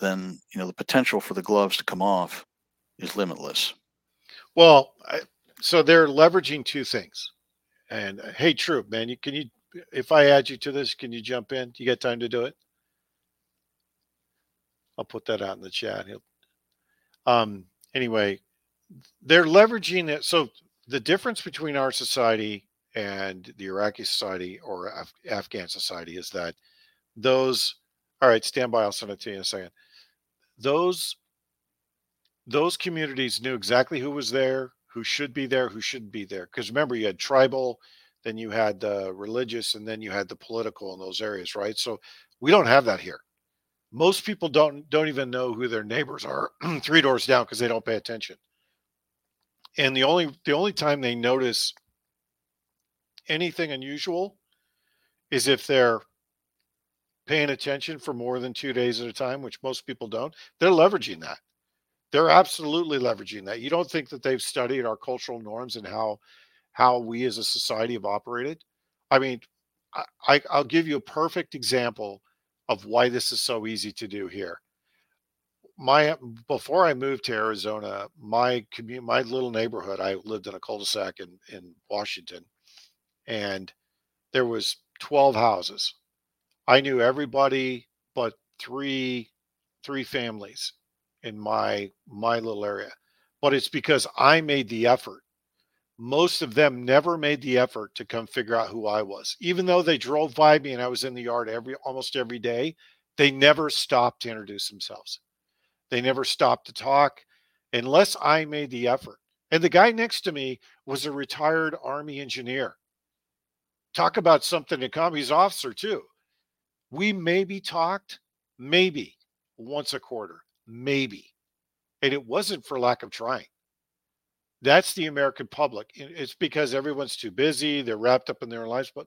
then you know the potential for the gloves to come off is limitless. Well, I, so they're leveraging two things. And uh, hey, Troop, man, you can you if I add you to this, can you jump in? You got time to do it? I'll put that out in the chat. He'll, um, anyway, they're leveraging it. So the difference between our society and the Iraqi society or Af- Afghan society is that those. All right, stand by. I'll send it to you in a second. Those those communities knew exactly who was there, who should be there, who shouldn't be there. Because remember, you had tribal, then you had the religious, and then you had the political in those areas, right? So we don't have that here. Most people don't don't even know who their neighbors are *clears throat* three doors down because they don't pay attention. And the only the only time they notice anything unusual is if they're paying attention for more than two days at a time, which most people don't. They're leveraging that. They're absolutely leveraging that. You don't think that they've studied our cultural norms and how how we as a society have operated? I mean, I, I'll give you a perfect example of why this is so easy to do here. My before I moved to Arizona, my commute, my little neighborhood, I lived in a cul-de-sac in in Washington, and there was 12 houses. I knew everybody but three three families in my my little area but it's because i made the effort most of them never made the effort to come figure out who i was. Even though they drove by me and i was in the yard every almost every day they never stopped to introduce themselves. They never stopped to talk unless i made the effort. And the guy next to me was a retired army engineer. Talk about something to come. He's officer too. We maybe talked maybe once a quarter maybe. And it wasn't for lack of trying. That's the American public. It's because everyone's too busy, they're wrapped up in their lives, but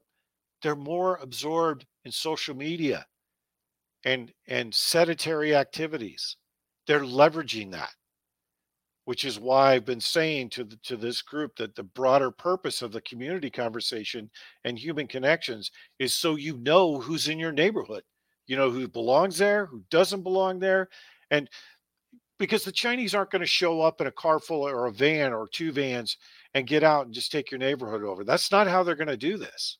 they're more absorbed in social media and and sedentary activities. They're leveraging that. Which is why I've been saying to the, to this group that the broader purpose of the community conversation and human connections is so you know who's in your neighborhood. You know who belongs there, who doesn't belong there, and because the Chinese aren't going to show up in a car full or a van or two vans and get out and just take your neighborhood over. That's not how they're going to do this.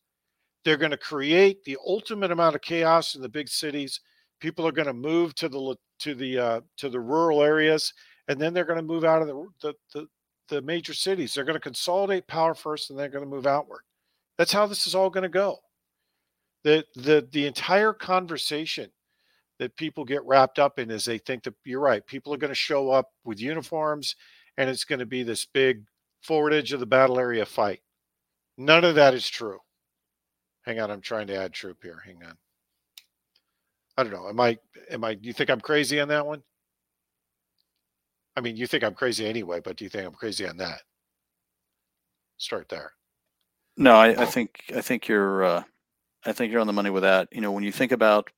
They're going to create the ultimate amount of chaos in the big cities. People are going to move to the to the uh, to the rural areas, and then they're going to move out of the, the the the major cities. They're going to consolidate power first, and they're going to move outward. That's how this is all going to go. The the the entire conversation that people get wrapped up in is they think that you're right. People are going to show up with uniforms and it's going to be this big forward edge of the battle area fight. None of that is true. Hang on, I'm trying to add troop here. Hang on. I don't know. Am I am I do you think I'm crazy on that one? I mean, you think I'm crazy anyway, but do you think I'm crazy on that? Start there. No, I, I think I think you're uh, I think you're on the money with that. You know, when you think about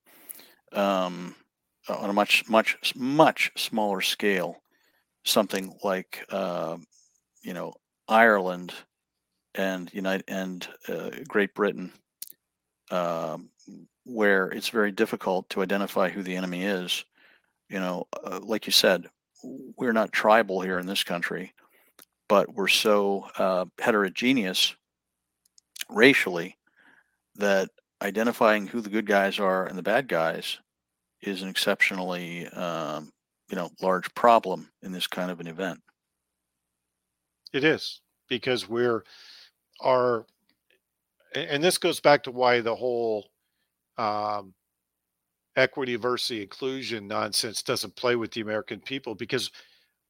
um, on a much much much smaller scale something like uh, you know Ireland and United and uh, Great Britain, um, where it's very difficult to identify who the enemy is. You know, uh, like you said, we're not tribal here in this country, but we're so uh, heterogeneous racially that identifying who the good guys are and the bad guys is an exceptionally um, you know large problem in this kind of an event. It is because we're our and this goes back to why the whole um, equity, diversity, inclusion nonsense doesn't play with the American people because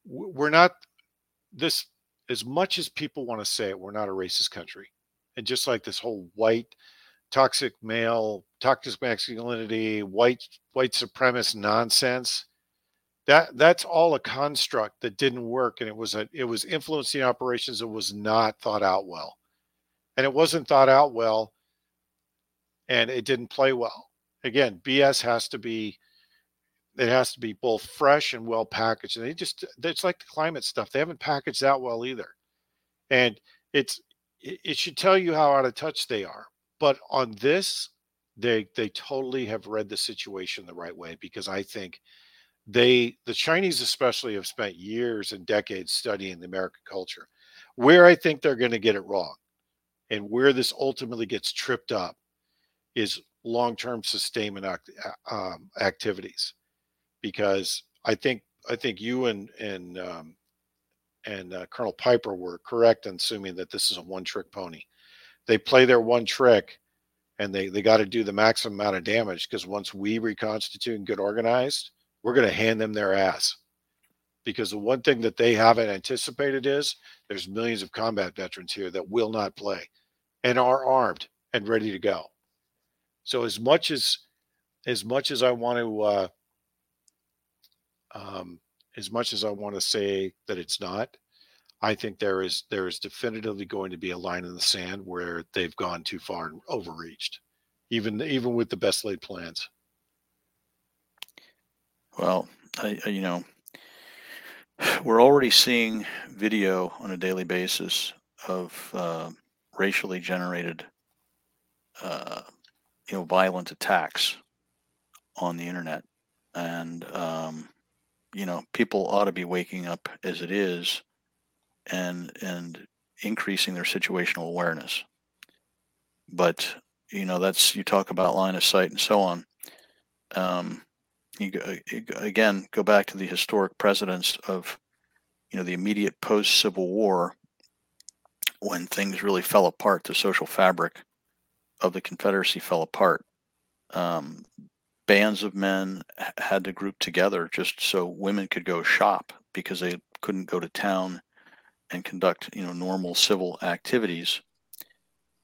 we're not this as much as people want to say it, we're not a racist country. And just like this whole white toxic male, toxic masculinity, white white supremacist nonsense. That that's all a construct that didn't work, and it was a it was influencing operations that was not thought out well, and it wasn't thought out well, and it didn't play well. Again, BS has to be it has to be both fresh and well packaged. And they just it's like the climate stuff. They haven't packaged that well either. And it's it should tell you how out of touch they are. But on this, they they totally have read the situation the right way because I think they the Chinese especially have spent years and decades studying the American culture. Where I think they're going to get it wrong and where this ultimately gets tripped up is long-term sustainment act, um, activities because I think I think you and and um, and uh, Colonel Piper were correct in assuming that this is a one-trick pony. They play their one trick, and they they got to do the maximum amount of damage because once we reconstitute and get organized, we're going to hand them their ass. Because the one thing that they haven't anticipated is there's millions of combat veterans here that will not play and are armed and ready to go. So as much as as much as I want to uh, um, as much as I want to say that it's not, I think there is there is definitively going to be a line in the sand where they've gone too far and overreached, even even with the best laid plans. Well, I, I, you know, *sighs* we're already seeing video on a daily basis of uh, racially generated, uh, you know, violent attacks on the internet, and um, you know, people ought to be waking up as it is, and and increasing their situational awareness. But you know, that's you talk about line of sight and so on. Um, you, again go back to the historic precedents of you know the immediate post Civil War when things really fell apart, the social fabric of the Confederacy fell apart. Um, bands of men had to group together just so women could go shop because they couldn't go to town and conduct you know normal civil activities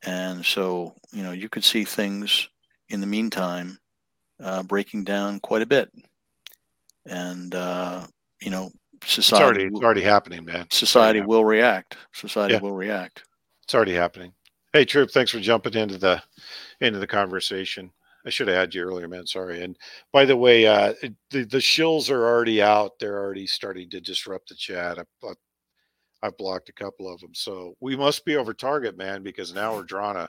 and so you know you could see things in the meantime uh, breaking down quite a bit. And, uh, you know, society. It's already, it's already happening, man. Society will react. Society yeah. will react. It's already happening. Hey, Troop, thanks for jumping into the into the conversation. I should have had you earlier, man. Sorry. And by the way, uh, the the shills are already out. They're already starting to disrupt the chat. I, I, I've blocked a couple of them, so we must be over target, man, because now we're drawing a,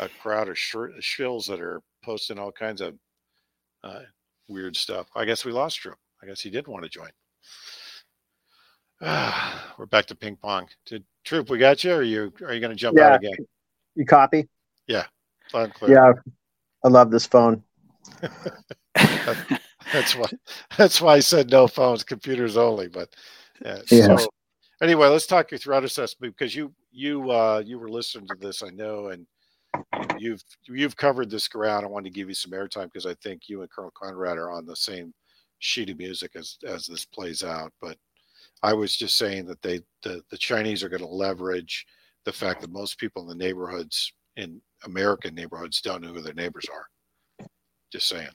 a crowd of sh- shills that are posting all kinds of uh, weird stuff. I guess we lost Drew. I guess he did want to join. Ah, *sighs* we're back to ping pong. Did Troop, we got you, or are you are you going to jump yeah. out again? You copy? Yeah, Yeah, I love this phone. *laughs* that's why that's why I said no phones, computers only. But yeah. yeah. So anyway, let's talk your threat assessment because you you uh, you were listening to this, I know, and you've you've covered this ground. I wanted to give you some airtime because I think you and Colonel Conrad are on the same sheet of music as as this plays out. But I was just saying that they the, the Chinese are going to leverage the fact that most people in the neighborhoods in American neighborhoods don't know who their neighbors are. Just saying.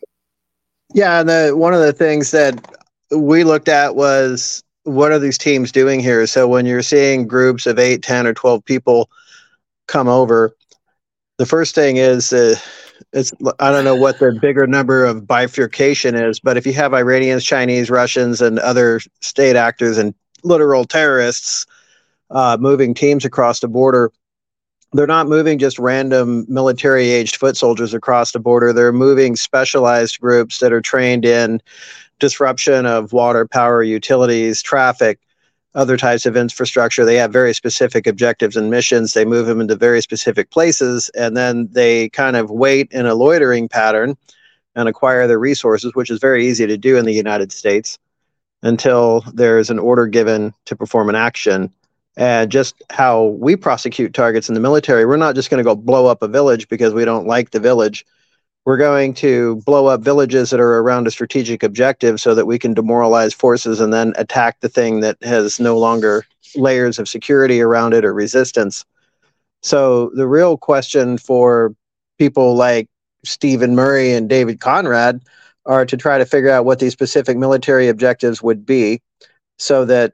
Yeah, and the one of the things that we looked at was what are these teams doing here? So when you're seeing groups of eight, ten, or 12 people come over, the first thing is uh, it's I don't know what the bigger number of bifurcation is, but if you have Iranians, Chinese, Russians, and other state actors and literal terrorists uh, moving teams across the border, they're not moving just random military aged foot soldiers across the border. They're moving specialized groups that are trained in disruption of water, power, utilities, traffic, other types of infrastructure. They have very specific objectives and missions. They move them into very specific places, and then they kind of wait in a loitering pattern and acquire their resources, which is very easy to do in the United States until there's an order given to perform an action. And just how we prosecute targets in the military, we're not just going to go blow up a village because we don't like the village we're going to blow up villages that are around a strategic objective so that we can demoralize forces and then attack the thing that has no longer layers of security around it or resistance. So the real question for people like Stephen Murray and David Conrad are to try to figure out what these specific military objectives would be so that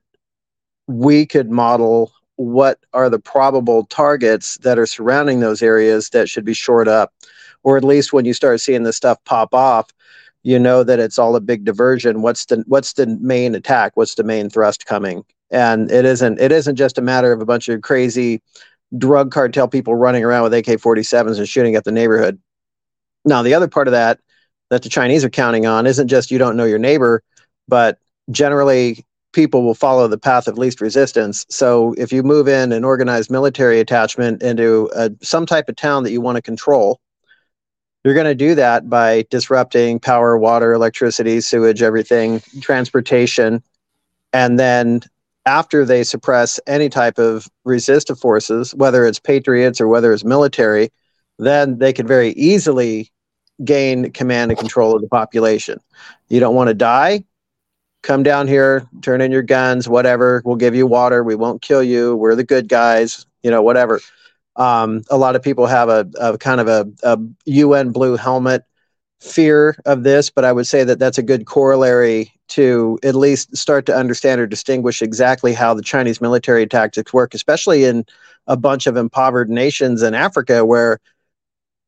we could model what are the probable targets that are surrounding those areas that should be shored up or at least when you start seeing this stuff pop off, you know that it's all a big diversion. What's the what's the main attack? What's the main thrust coming? And it isn't it isn't just a matter of a bunch of crazy drug cartel people running around with AK-47s and shooting at the neighborhood. Now, the other part of that that the Chinese are counting on isn't just you don't know your neighbor, but generally people will follow the path of least resistance. So if you move in an organized military attachment into a, some type of town that you want to control, you're going to do that by disrupting power, water, electricity, sewage, everything, transportation. And then after they suppress any type of resistive forces, whether it's patriots or whether it's military, then they can very easily gain command and control of the population. You don't want to die? Come down here, turn in your guns, whatever. We'll give you water. We won't kill you. We're the good guys, you know, whatever. Um, a lot of people have a, a kind of a, a, UN blue helmet fear of this, but I would say that that's a good corollary to at least start to understand or distinguish exactly how the Chinese military tactics work, especially in a bunch of impoverished nations in Africa where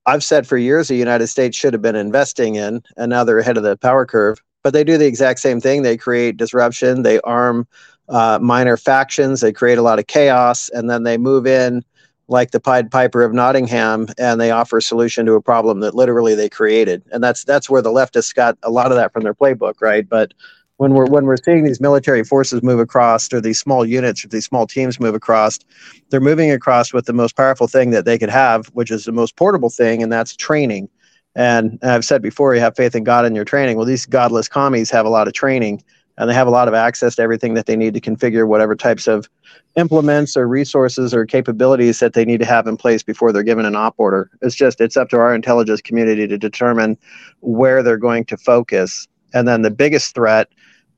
I've said for years the United States should have been investing in, and now they're ahead of the power curve. But they do the exact same thing. They create disruption, they arm uh, minor factions, they create a lot of chaos, and then they move in like the Pied Piper of Nottingham, and they offer a solution to a problem that literally they created. And that's that's where the leftists got a lot of that from their playbook, right? But when we're when we're seeing these military forces move across, or these small units, or these small teams move across, they're moving across with the most powerful thing that they could have, which is the most portable thing, and that's training. And, and I've said before, you have faith in God in your training. Well, these godless commies have a lot of training, and they have a lot of access to everything that they need to configure whatever types of implements or resources or capabilities that they need to have in place before they're given an op order. It's just it's up to our intelligence community to determine where they're going to focus. And then the biggest threat,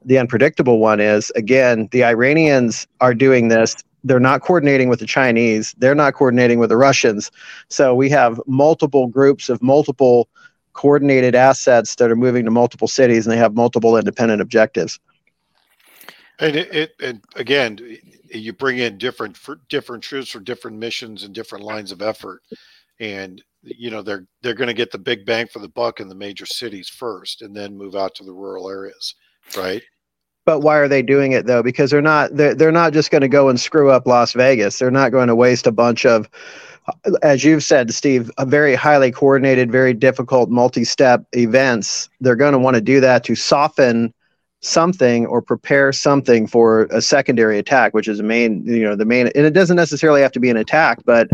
the unpredictable one is again, the Iranians are doing this they're not coordinating with the Chinese. They're not coordinating with the Russians. So we have multiple groups of multiple coordinated assets that are moving to multiple cities and they have multiple independent objectives. And it, it and again, you bring in different different troops for different missions and different lines of effort, and you know they're they're going to get the big bang for the buck in the major cities first, and then move out to the rural areas, right? But why are they doing it though? Because they're not they're, they're not just going to go and screw up Las Vegas. They're not going to waste a bunch of as you've said, Steve, a very highly coordinated, very difficult multi-step events. They're going to want to do that to soften something or prepare something for a secondary attack which is the main you know the main and it doesn't necessarily have to be an attack but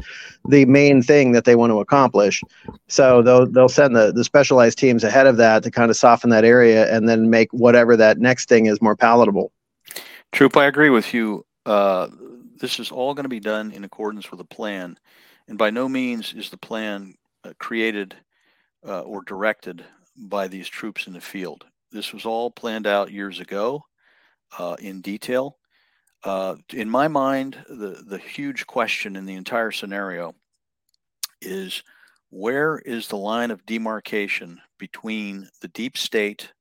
the main thing that they want to accomplish. So they'll they'll send the the specialized teams ahead of that to kind of soften that area and then make whatever that next thing is more palatable. Troop i agree with you. Uh, this is all going to be done in accordance with a plan and by no means is the plan uh, created uh, or directed by these troops in the field this was all planned out years ago uh, in detail. Uh, in my mind, the, the huge question in the entire scenario is where is the line of demarcation between the deep state,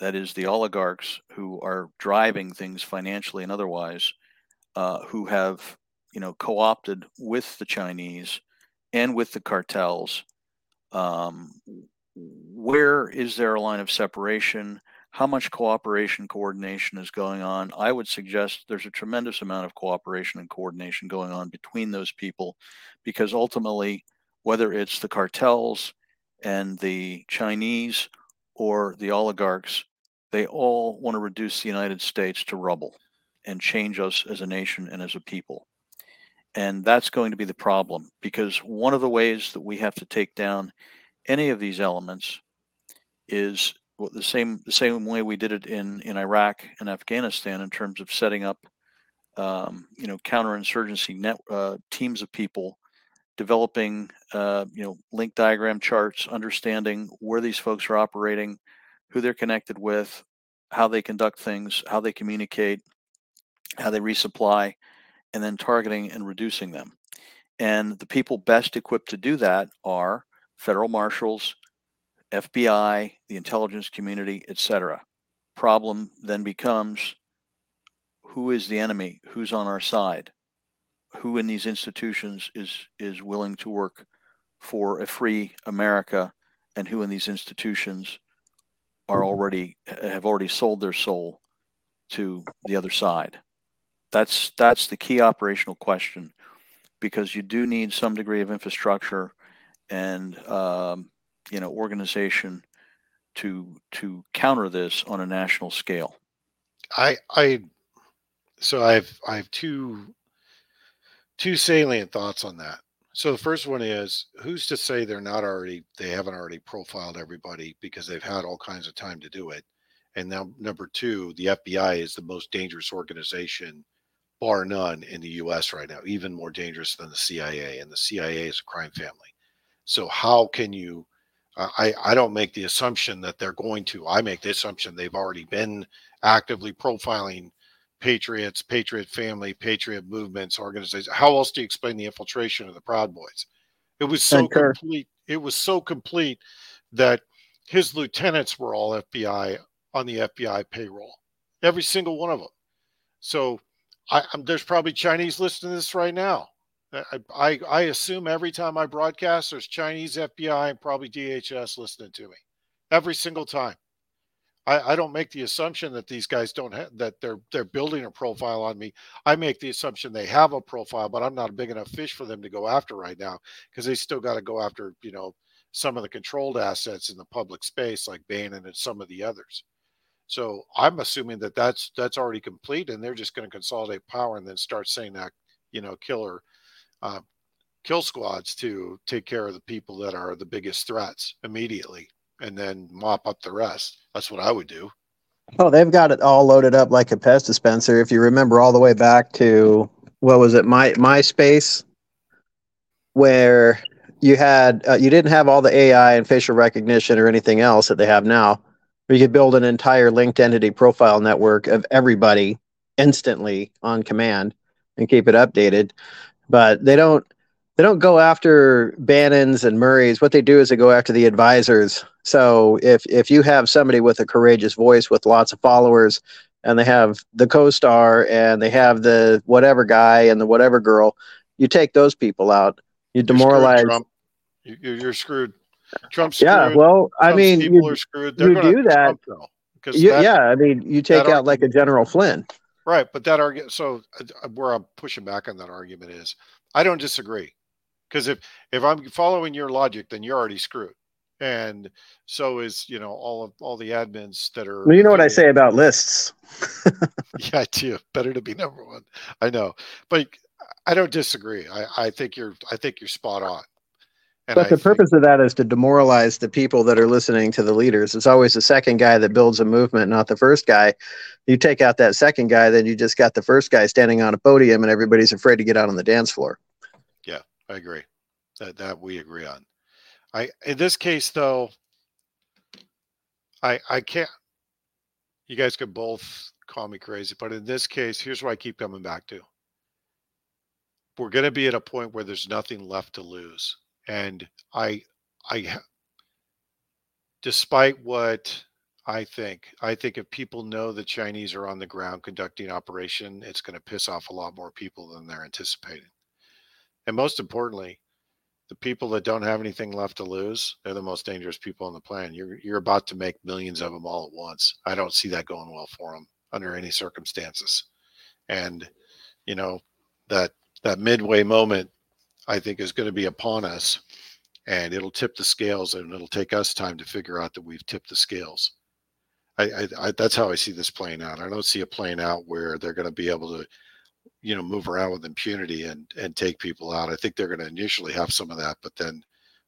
that is, the oligarchs who are driving things financially and otherwise, uh, who have you know co-opted with the Chinese and with the cartels um, where is there a line of separation? How much cooperation, coordination is going on? I would suggest there's a tremendous amount of cooperation and coordination going on between those people because ultimately, whether it's the cartels and the Chinese or the oligarchs, they all want to reduce the United States to rubble and change us as a nation and as a people. And that's going to be the problem because one of the ways that we have to take down any of these elements is the same the same way we did it in in Iraq and Afghanistan in terms of setting up um, you know counterinsurgency net uh, teams of people developing uh, you know link diagram charts understanding where these folks are operating who they're connected with how they conduct things how they communicate how they resupply and then targeting and reducing them. And the people best equipped to do that are federal marshals, FBI, the intelligence community, etc. Problem then becomes who is the enemy? Who's on our side? Who in these institutions is is willing to work for a free America and who in these institutions are already have already sold their soul to the other side. That's that's the key operational question, because you do need some degree of infrastructure and um, you know organization to to counter this on a national scale. I I so I've I have two two salient thoughts on that. So the first one is who's to say they're not already they haven't already profiled everybody because they've had all kinds of time to do it. And now number 2, the FBI is the most dangerous organization bar none in the US right now, even more dangerous than the CIA and the CIA is a crime family. So how can you uh, I, I don't make the assumption that they're going to. I make the assumption they've already been actively profiling patriots, patriot family, patriot movements, organizations. How else do you explain the infiltration of the Proud Boys? It was so complete. It was so complete that his lieutenants were all FBI on the FBI payroll, every single one of them. So I, there's probably Chinese listening to this right now. I, I, assume every time I broadcast, there's Chinese FBI and probably DHS listening to me every single time. I, I don't make the assumption that these guys don't have that they're they're building a profile on me. I make the assumption they have a profile, but I'm not a big enough fish for them to go after right now because they still got to go after you know some of the controlled assets in the public space like Bannon and some of the others. So I'm assuming that that's that's already complete, and they're just going to consolidate power and then start saying that you know killer uh, kill squads to take care of the people that are the biggest threats immediately and then mop up the rest. That's what I would do. Oh, they've got it all loaded up like a Pez dispenser. If you remember all the way back to what was it, my MySpace, where you had uh, you didn't have all the AI and facial recognition or anything else that they have now. You could build an entire linked entity profile network of everybody instantly on command and keep it updated. But they don't they don't go after Bannons and Murrays. What they do is they go after the advisors. So if if you have somebody with a courageous voice with lots of followers, and they have the co-star and they have the whatever guy and the whatever girl, you take those people out. You demoralize. You're screwed, you, you're screwed. Trump's yeah. Well, Trump's I mean, people you, are screwed. They're you do that. Trump, you, yeah, I mean, you take out like a General Flynn. Right, but that argument. So uh, where I'm pushing back on that argument is, I don't disagree. Because if if i'm following your logic then you're already screwed. And so is you know all of all the admins that are well, you know what i say about lists. *laughs* *laughs* Yeah i do. Better to be number one. I know. But i don't disagree. I i think you're i think you're spot on and but I the purpose of that is to demoralize the people that are listening to the leaders. It's always the second guy that builds a movement, not the first guy. You take out that second guy, then you just got the first guy standing on a podium, and everybody's afraid to get out on the dance floor. Yeah, I agree. That that we agree on. I in this case though, I I can't. You guys could both call me crazy, but in this case, here's what I keep coming back to. We're going to be at a point where there's nothing left to lose, and I I despite what I think. I think if people know the Chinese are on the ground conducting operation, it's going to piss off a lot more people than they're anticipating. And most importantly, the people that don't have anything left to lose, they're the most dangerous people on the planet. You're you're about to make millions of them all at once. I don't see that going well for them under any circumstances. And you know that that midway moment, I think, is going to be upon us, and it'll tip the scales, and it'll take us time to figure out that we've tipped the scales. I, I, I that's how I see this playing out. I don't see it playing out where they're going to be able to you know move around with impunity and and take people out. I think they're going to initially have some of that, but then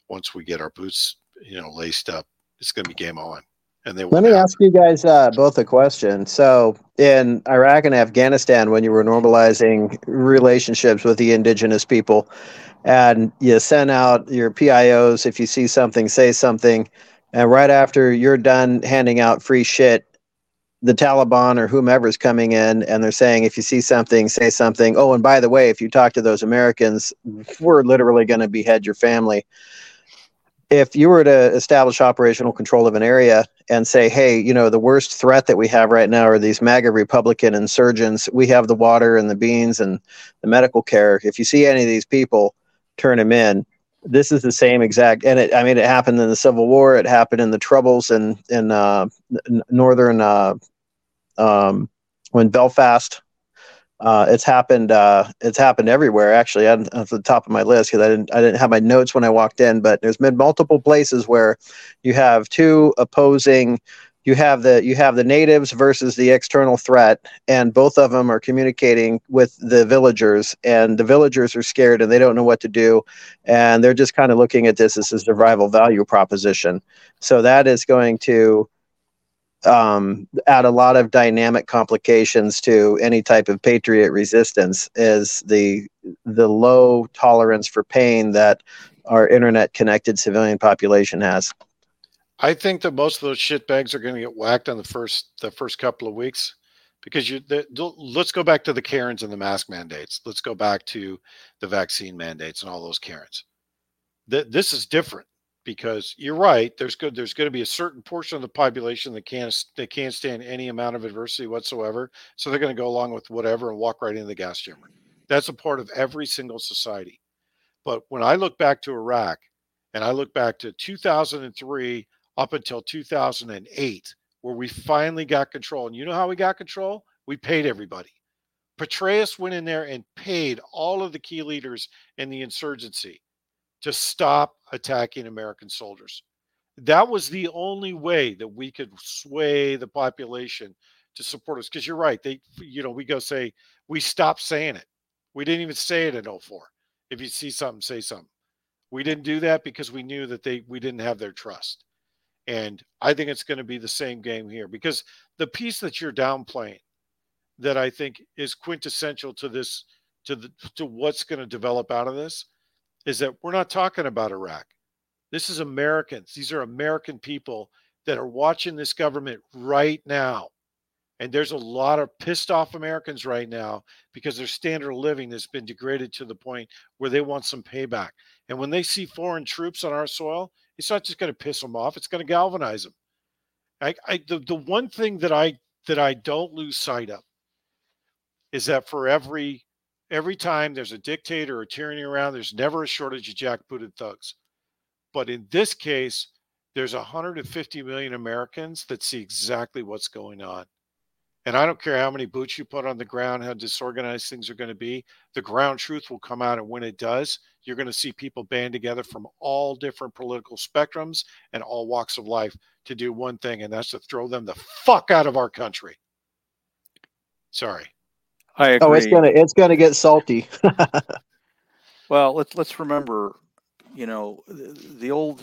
once we get our boots you know laced up, it's going to be game on. And they let me ask you guys uh, both a question. So in Iraq and Afghanistan, when you were normalizing relationships with the indigenous people, and you send out your PIOs if you see something, say something, and right after you're done handing out free shit, the Taliban or whomever is coming in and they're saying, if you see something, say something. Oh, and by the way, if you talk to those Americans, we're literally going to behead your family. If you were to establish operational control of an area and say, hey, you know, the worst threat that we have right now are these MAGA Republican insurgents. We have the water and the beans and the medical care. If you see any of these people, turn them in this is the same exact, and it, I mean, it happened in the Civil War. It happened in the Troubles in in uh, northern uh, um, when Belfast. Uh, it's happened. Uh, it's happened everywhere. Actually, at the top of my list because I didn't. I didn't have my notes when I walked in, but there's been multiple places where you have two opposing you have the you have the natives versus the external threat and both of them are communicating with the villagers and the villagers are scared and they don't know what to do and they're just kind of looking at this as a survival value proposition so that is going to um, add a lot of dynamic complications to any type of patriot resistance is the the low tolerance for pain that our internet connected civilian population has I think that most of those shitbags are going to get whacked on the first the first couple of weeks because you the, let's go back to the Karens and the mask mandates. Let's go back to the vaccine mandates and all those Karens. That this is different because you're right. There's good. There's going to be a certain portion of the population that can't that can't stand any amount of adversity whatsoever. So they're going to go along with whatever and walk right into the gas chamber. That's a part of every single society. But when I look back to Iraq and I look back to 2003 up until 2008, where we finally got control. And you know how we got control? We paid everybody. Petraeus went in there and paid all of the key leaders in the insurgency to stop attacking American soldiers. That was the only way that we could sway the population to support us. Because you're right, they, you know, we go say we stopped saying it. We didn't even say it in 04. If you see something, say something. We didn't do that because we knew that they we didn't have their trust. And I think it's going to be the same game here because the piece that you're downplaying that I think is quintessential to this to the to what's going to develop out of this is that we're not talking about Iraq. This is Americans. These are American people that are watching this government right now. And there's a lot of pissed off Americans right now because their standard of living has been degraded to the point where they want some payback. And when they see foreign troops on our soil, it's not just going to piss them off; it's going to galvanize them. I, I the, the one thing that I that I don't lose sight of is that for every every time there's a dictator or tyranny around, there's never a shortage of jackbooted thugs. But in this case, there's 150 million Americans that see exactly what's going on. And I don't care how many boots you put on the ground, how disorganized things are going to be. The ground truth will come out. And when it does, you're going to see people band together from all different political spectrums and all walks of life to do one thing, and that's to throw them the fuck out of our country. Sorry. I agree. Oh, it's gonna it's gonna get salty. *laughs* well, let's let's remember, you know, the, the old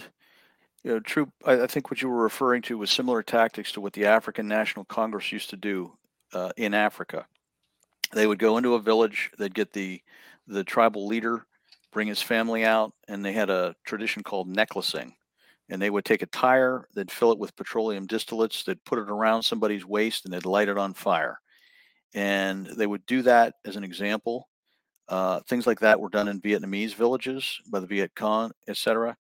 you know, troop. I, I, think what you were referring to was similar tactics to what the African National Congress used to do uh, in Africa. They would go into a village, they'd get the the tribal leader, bring his family out, and they had a tradition called necklacing. And they would take a tire, they'd fill it with petroleum distillates, they'd put it around somebody's waist, and they'd light it on fire. And they would do that as an example. Uh, things like that were done in Vietnamese villages by the Viet Cong, etc.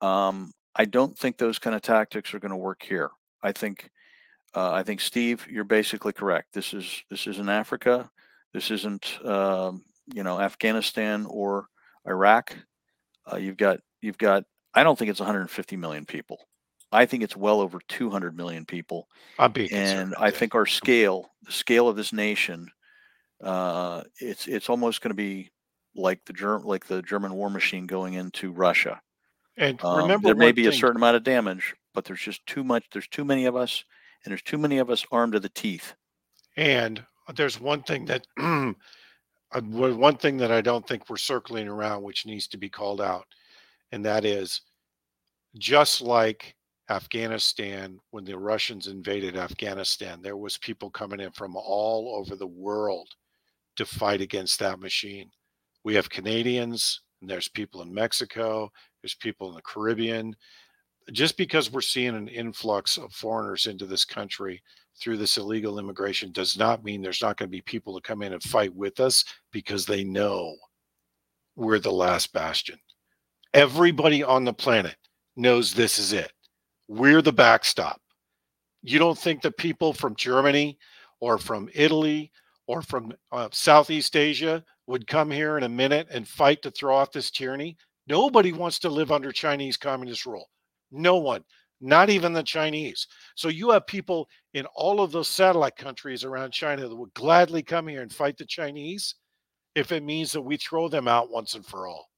Um, I don't think those kind of tactics are going to work here. I think uh, I think Steve, you're basically correct. This is this isn't Africa. This isn't um, you know Afghanistan or Iraq. Uh, you've got you've got. I don't think it's 150 million people. I think it's well over 200 million people. I'm being and I think our scale, the scale of this nation, uh, it's it's almost going to be like the Germ like the German war machine going into Russia. And um, remember, there may be thing. a certain amount of damage, but there's just too much. There's too many of us, and there's too many of us armed to the teeth. And there's one thing that *clears throat* uh, one thing that I don't think we're circling around, which needs to be called out, and that is just like Afghanistan when the Russians invaded Afghanistan, there was people coming in from all over the world to fight against that machine. We have Canadians, and there's people in Mexico, there's people in the Caribbean. Just because we're seeing an influx of foreigners into this country through this illegal immigration does not mean there's not going to be people to come in and fight with us because they know we're the last bastion. Everybody on the planet knows this is it. We're the backstop. You don't think the people from Germany or from Italy or from uh, Southeast Asia would come here in a minute and fight to throw off this tyranny? Nobody wants to live under Chinese communist rule. No one, not even the Chinese. So you have people in all of those satellite countries around China that would gladly come here and fight the Chinese if it means that we throw them out once and for all.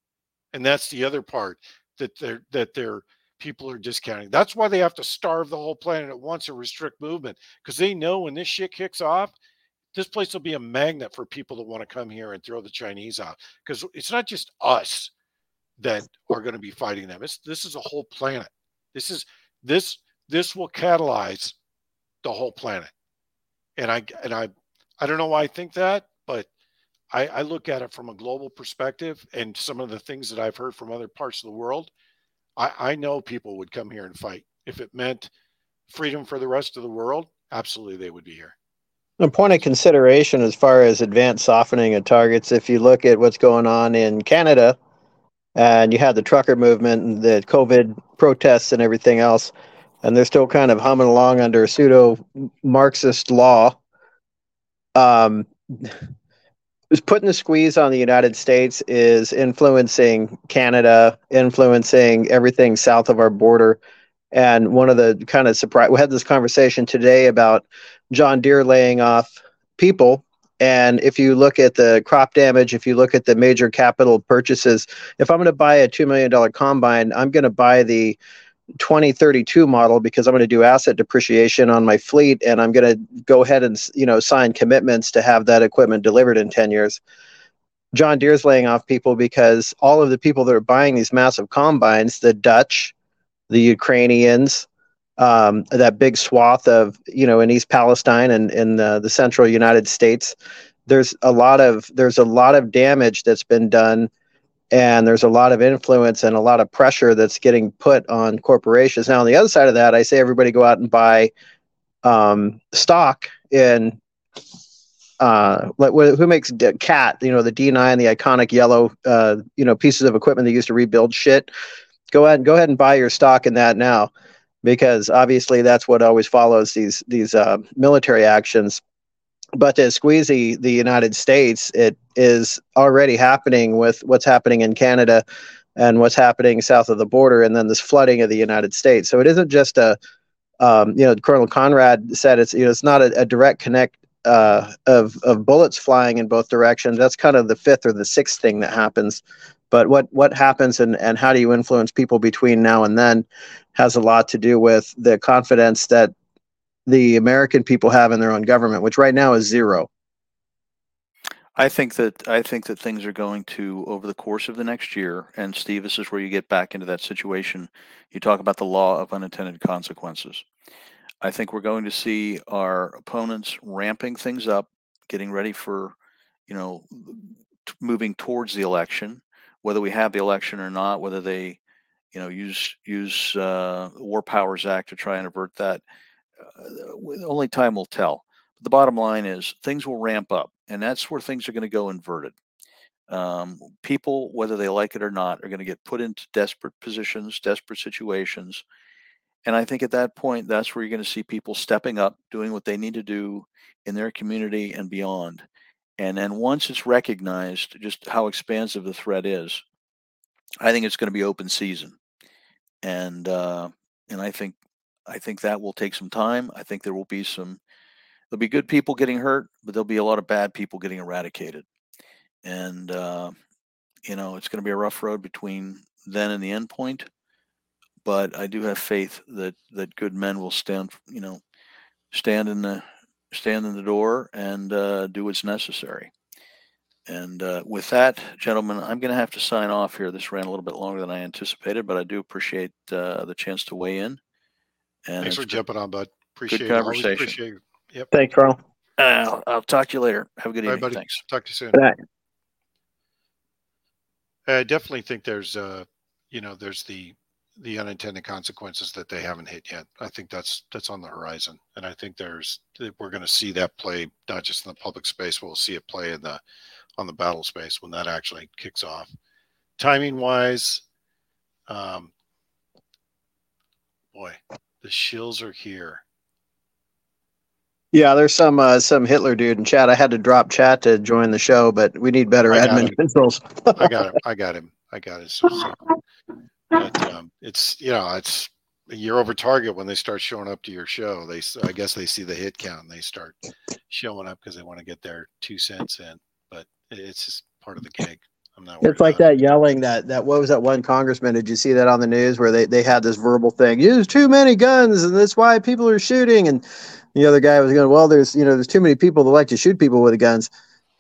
And that's the other part that they're that they're people are discounting. That's why they have to starve the whole planet at once and restrict movement because they know when this shit kicks off, this place will be a magnet for people that want to come here and throw the Chinese out because it's not just us that are going to be fighting them. It's this is a whole planet. This is this this will catalyze the whole planet. And I and I I don't know why I think that, but I, I look at it from a global perspective and some of the things that I've heard from other parts of the world. I, I know people would come here and fight. If it meant freedom for the rest of the world, absolutely they would be here. A point of consideration as far as advanced softening of targets, if you look at what's going on in Canada, and you had the trucker movement and the COVID protests and everything else, and they're still kind of humming along under a pseudo Marxist law. Um, is putting the squeeze on the United States is influencing Canada, influencing everything south of our border. And one of the kind of surprise, we had this conversation today about John Deere laying off people. And if you look at the crop damage, if you look at the major capital purchases, if I'm going to buy a $2 million combine, I'm going to buy the 2032 model because I'm going to do asset depreciation on my fleet and I'm going to go ahead and you know sign commitments to have that equipment delivered in 10 years. John Deere's laying off people because all of the people that are buying these massive combines, the Dutch, the Ukrainians, um, that big swath of you know in East Palestine and in the, the central United States, there's a lot of there's a lot of damage that's been done and there's a lot of influence and a lot of pressure that's getting put on corporations. Now, on the other side of that, I say everybody go out and buy um, stock in uh, who makes cat, you know, the D9, the iconic yellow, uh, you know, pieces of equipment they used to rebuild shit. Go ahead and go ahead and buy your stock in that now, because obviously that's what always follows these these uh, military actions but to squeeze the, United States, it is already happening with what's happening in Canada and what's happening south of the border, and then this flooding of the United States. So it isn't just a, um, you know, Colonel Conrad said it's you know it's not a, a direct connect uh, of of bullets flying in both directions. That's kind of the fifth or the sixth thing that happens. But what what happens and and how do you influence people between now and then has a lot to do with the confidence that the American people have in their own government, which right now is zero. I think that I think that things are going to over the course of the next year. And Steve, this is where you get back into that situation. You talk about the law of unintended consequences. I think we're going to see our opponents ramping things up, getting ready for, you know, t- moving towards the election, whether we have the election or not, whether they, you know, use use uh, War Powers Act to try and avert that uh, only time will tell. But the bottom line is things will ramp up, and that's where things are going to go inverted. Um, people, whether they like it or not, are going to get put into desperate positions, desperate situations. And I think at that point, that's where you're going to see people stepping up, doing what they need to do in their community and beyond. And then once it's recognized just how expansive the threat is, I think it's going to be open season. And uh, and I think I think that will take some time. I think there will be some there'll be good people getting hurt, but there'll be a lot of bad people getting eradicated. And uh, you know, it's going to be a rough road between then and the end point. But I do have faith that that good men will stand, you know, stand in the stand in the door and uh, do what's necessary. And uh, with that, gentlemen, I'm going to have to sign off here. This ran a little bit longer than I anticipated, but I do appreciate uh, the chance to weigh in. And Thanks for good, jumping on, bud. Appreciate good conversation. It. Appreciate it. Yep. Thanks, Carl. Uh, I'll talk to you later. Have a good evening. buddy. Thanks. Talk to you soon. Good night. I definitely think there's, uh, you know, there's the the unintended consequences that they haven't hit yet. I think that's that's on the horizon, and I think there's we're going to see that play not just in the public space, we'll see it play in the on the battle space when that actually kicks off. Timing wise, um, boy, the shills are here. Yeah, there's some uh, some Hitler dude in chat. I had to drop chat to join the show, but we need better admin controls. I got *laughs* him. I got him. I got it. So, so. But um, it's you know it's you're over target when they start showing up to your show. They I guess they see the hit count and they start showing up because they want to get their two cents in. But it's just part of the gig. I'm not. It's like that yelling that that what was that one congressman? Did you see that on the news where they they had this verbal thing? Use too many guns and that's why people are shooting. And the other guy was going, well, there's you know there's too many people that like to shoot people with the guns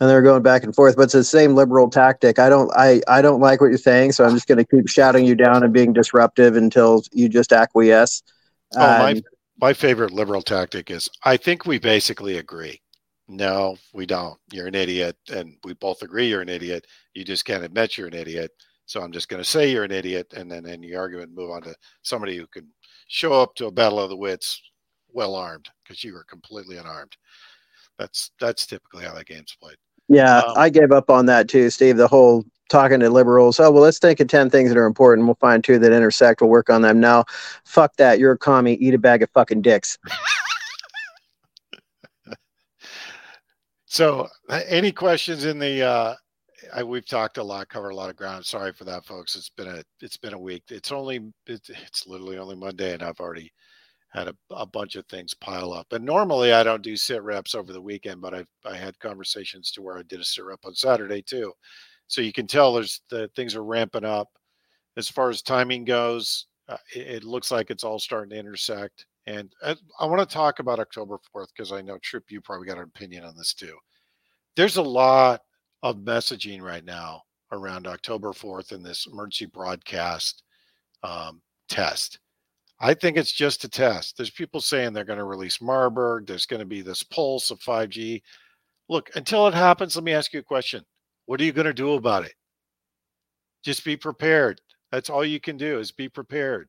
and they're going back and forth. But it's the same liberal tactic. I don't I I don't like what you're saying, so I'm just going to keep shouting you down and being disruptive until you just acquiesce. Oh, my um, my favorite liberal tactic is I think we basically agree. No, we don't. You're an idiot, and we both agree you're an idiot. You just can't admit you're an idiot. So I'm just going to say you're an idiot, and then in the argument, move on to somebody who can show up to a battle of the wits well armed because you were completely unarmed. That's that's typically how that game's played. Yeah, um, I gave up on that too, Steve. The whole talking to liberals. Oh well, let's think of ten things that are important. We'll find two that intersect. We'll work on them. Now, fuck that. You're a commie. Eat a bag of fucking dicks. *laughs* so, uh, any questions in the? uh I, we've talked a lot, covered a lot of ground. Sorry for that, folks. It's been a it's been a week. It's only it's, it's literally only Monday, and I've already had a, a, bunch of things pile up. And normally I don't do sit reps over the weekend, but I I had conversations to where I did a sit rep on Saturday too. So you can tell there's the things are ramping up. As far as timing goes, uh, it, it, looks like it's all starting to intersect. And I, I want to talk about October 4th because I know Trip, you probably got an opinion on this too. There's a lot of messaging right now around October 4th in this emergency broadcast um, test I think it's just a test. There's people saying they're going to release Marburg. There's going to be this pulse of 5G. Look, until it happens, let me ask you a question. What are you going to do about it? Just be prepared. That's all you can do is be prepared.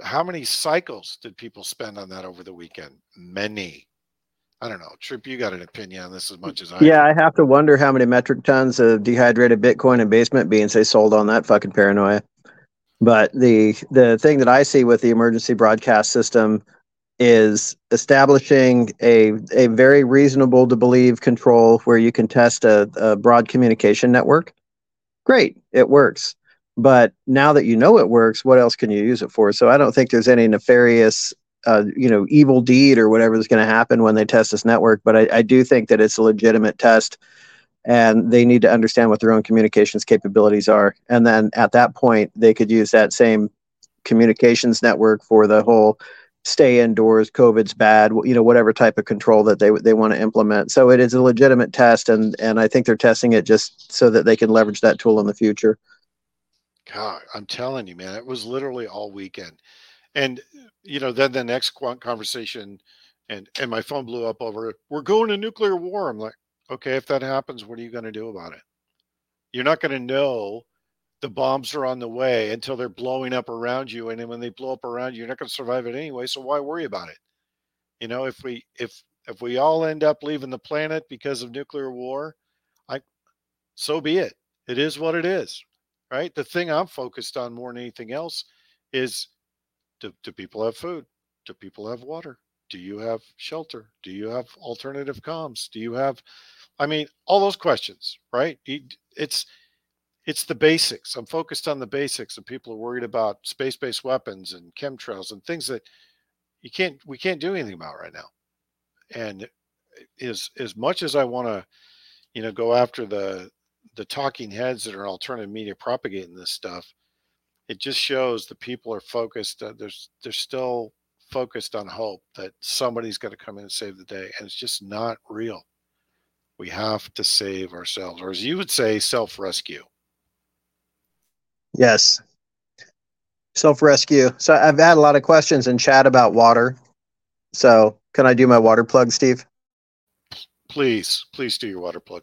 How many cycles did people spend on that over the weekend? Many. I don't know. Trip, you got an opinion on this as much as I Yeah, do. I have to wonder how many metric tons of dehydrated Bitcoin and basement beans they sold on that fucking paranoia. But the the thing that I see with the emergency broadcast system is establishing a a very reasonable to believe control where you can test a, a broad communication network. Great, it works. But now that you know it works, what else can you use it for? So I don't think there's any nefarious uh, you know, evil deed or whatever is going to happen when they test this network. But I, I, do think that it's a legitimate test and they need to understand what their own communications capabilities are. And then at that point, they could use that same communications network for the whole stay indoors, COVID's bad, you know, whatever type of control that they they want to implement. So it is a legitimate test, and and I think they're testing it just so that they can leverage that tool in the future. God, I'm telling you, man, it was literally all weekend, and you know, then the next conversation, and and my phone blew up over, we're going to nuclear war. I'm like, Okay, if that happens, what are you going to do about it? You're not going to know the bombs are on the way until they're blowing up around you. And then when they blow up around you, you're not going to survive it anyway. So why worry about it? You know, if we if if we all end up leaving the planet because of nuclear war, I so be it. It is what it is. Right. The thing I'm focused on more than anything else is do, do people have food? Do people have water? Do you have shelter? Do you have alternative comms? Do you have I mean, all those questions, right? It's it's the basics. I'm focused on the basics, and people are worried about space-based weapons and chemtrails and things that you can't we can't do anything about right now. And eh, as as much as I want to, you know, go after the the talking heads that are alternative media propagating this stuff, it just shows the people are focused. Uh, there's they're still focused on hope that somebody's going to come in and save the day, and it's just not real. We have to save ourselves, or as you would say, self rescue. Yes. Self rescue. So I've had a lot of questions in chat about water. So can I do my water plug, Steve? Please, please do your water plug.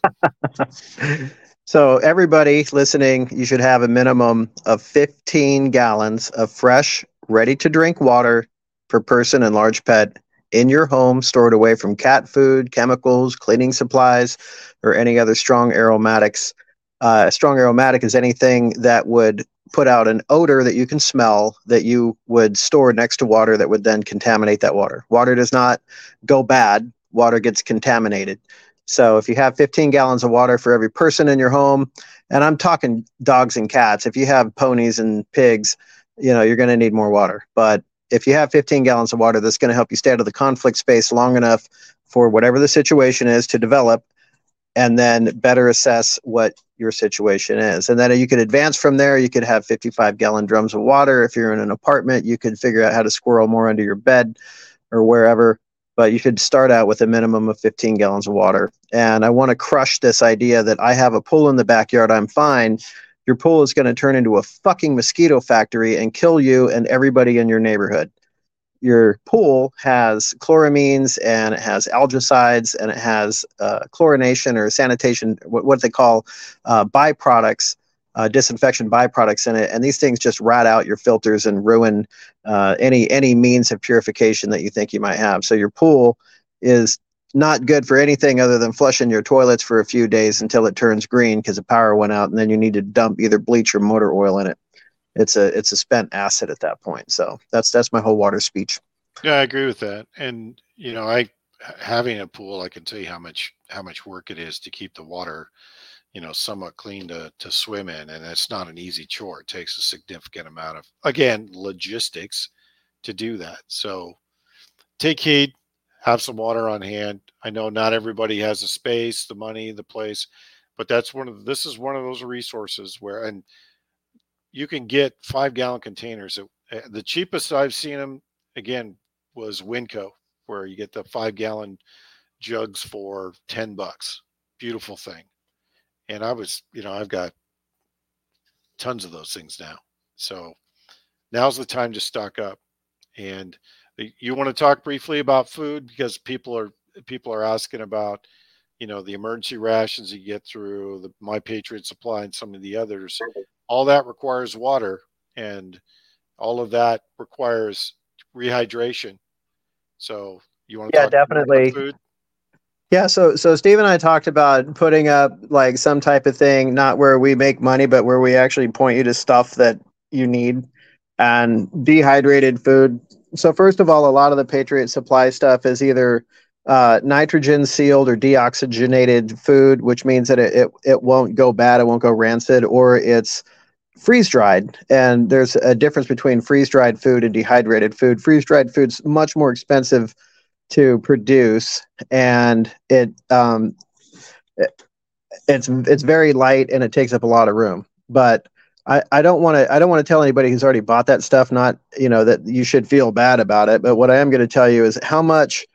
*laughs* so everybody listening, you should have a minimum of 15 gallons of fresh, ready to drink water per person and large pet in your home, stored away from cat food, chemicals, cleaning supplies, or any other strong aromatics. Uh, strong aromatic is anything that would put out an odor that you can smell that you would store next to water that would then contaminate that water. Water does not go bad, water gets contaminated. So if you have 15 gallons of water for every person in your home, and I'm talking dogs and cats, if you have ponies and pigs, you know, you're going to need more water. But if you have 15 gallons of water, that's going to help you stay out of the conflict space long enough for whatever the situation is to develop and then better assess what your situation is. And then you could advance from there. You could have 55 gallon drums of water. If you're in an apartment, you could figure out how to squirrel more under your bed or wherever but you should start out with a minimum of 15 gallons of water. And I want to crush this idea that I have a pool in the backyard, I'm fine. Your pool is going to turn into a fucking mosquito factory and kill you and everybody in your neighborhood. Your pool has chloramines and it has algicides and it has uh, chlorination or sanitation, what, what they call uh, byproducts uh, disinfection byproducts in it, and these things just rat out your filters and ruin uh, any any means of purification that you think you might have. So your pool is not good for anything other than flushing your toilets for a few days until it turns green because the power went out, and then you need to dump either bleach or motor oil in it. It's a it's a spent asset at that point. So that's that's my whole water speech. Yeah, I agree with that. And you know, I having a pool, I can tell you how much how much work it is to keep the water you know somewhat clean to to swim in and it's not an easy chore. It takes a significant amount of again logistics to do that. So take heed have some water on hand. I know not everybody has the space the money the place but that's one of this is one of those resources where and you can get five gallon containers. Eh, the cheapest i've seen them again was winco where you get the five gallon jugs for 10 bucks. Beautiful thing and I was, you know, I've got tons of those things now. So now's the time to stock up. And uh, you want to talk briefly about food because people are people are asking about, you know, the emergency rations you get through the My Patriot Supply and some of the others. All that requires water, and all of that requires rehydration. So you want to yeah, definitely. Yeah, so so Steve and I talked about putting up like some type of thing, not where we make money, but where we actually point you to stuff that you need and dehydrated food. So first of all, a lot of the Patriot Supply stuff is either uh, nitrogen sealed or deoxygenated food, which means that it, it it won't go bad, it won't go rancid, or it's freeze dried. And there's a difference between freeze dried food and dehydrated food. Freeze dried food's much more expensive to produce, and it, um, it it's it's very light and it takes up a lot of room. But I, I don't want to I don't want to tell anybody who's already bought that stuff not you know that you should feel bad about it. But what I am going to tell you is how much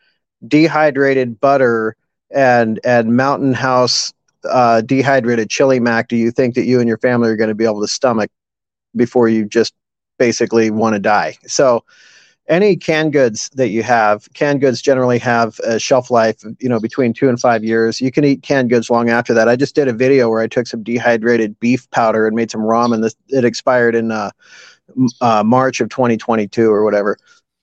dehydrated butter and and Mountain House uh, dehydrated chili mac do you think that you and your family are going to be able to stomach before you just basically want to die? So any canned goods that you have, canned goods generally have a shelf life, you know, between two and five years. You can eat canned goods long after that. I just did a video where I took some dehydrated beef powder and made some ramen. This it expired in uh, uh, March of 2022 or whatever.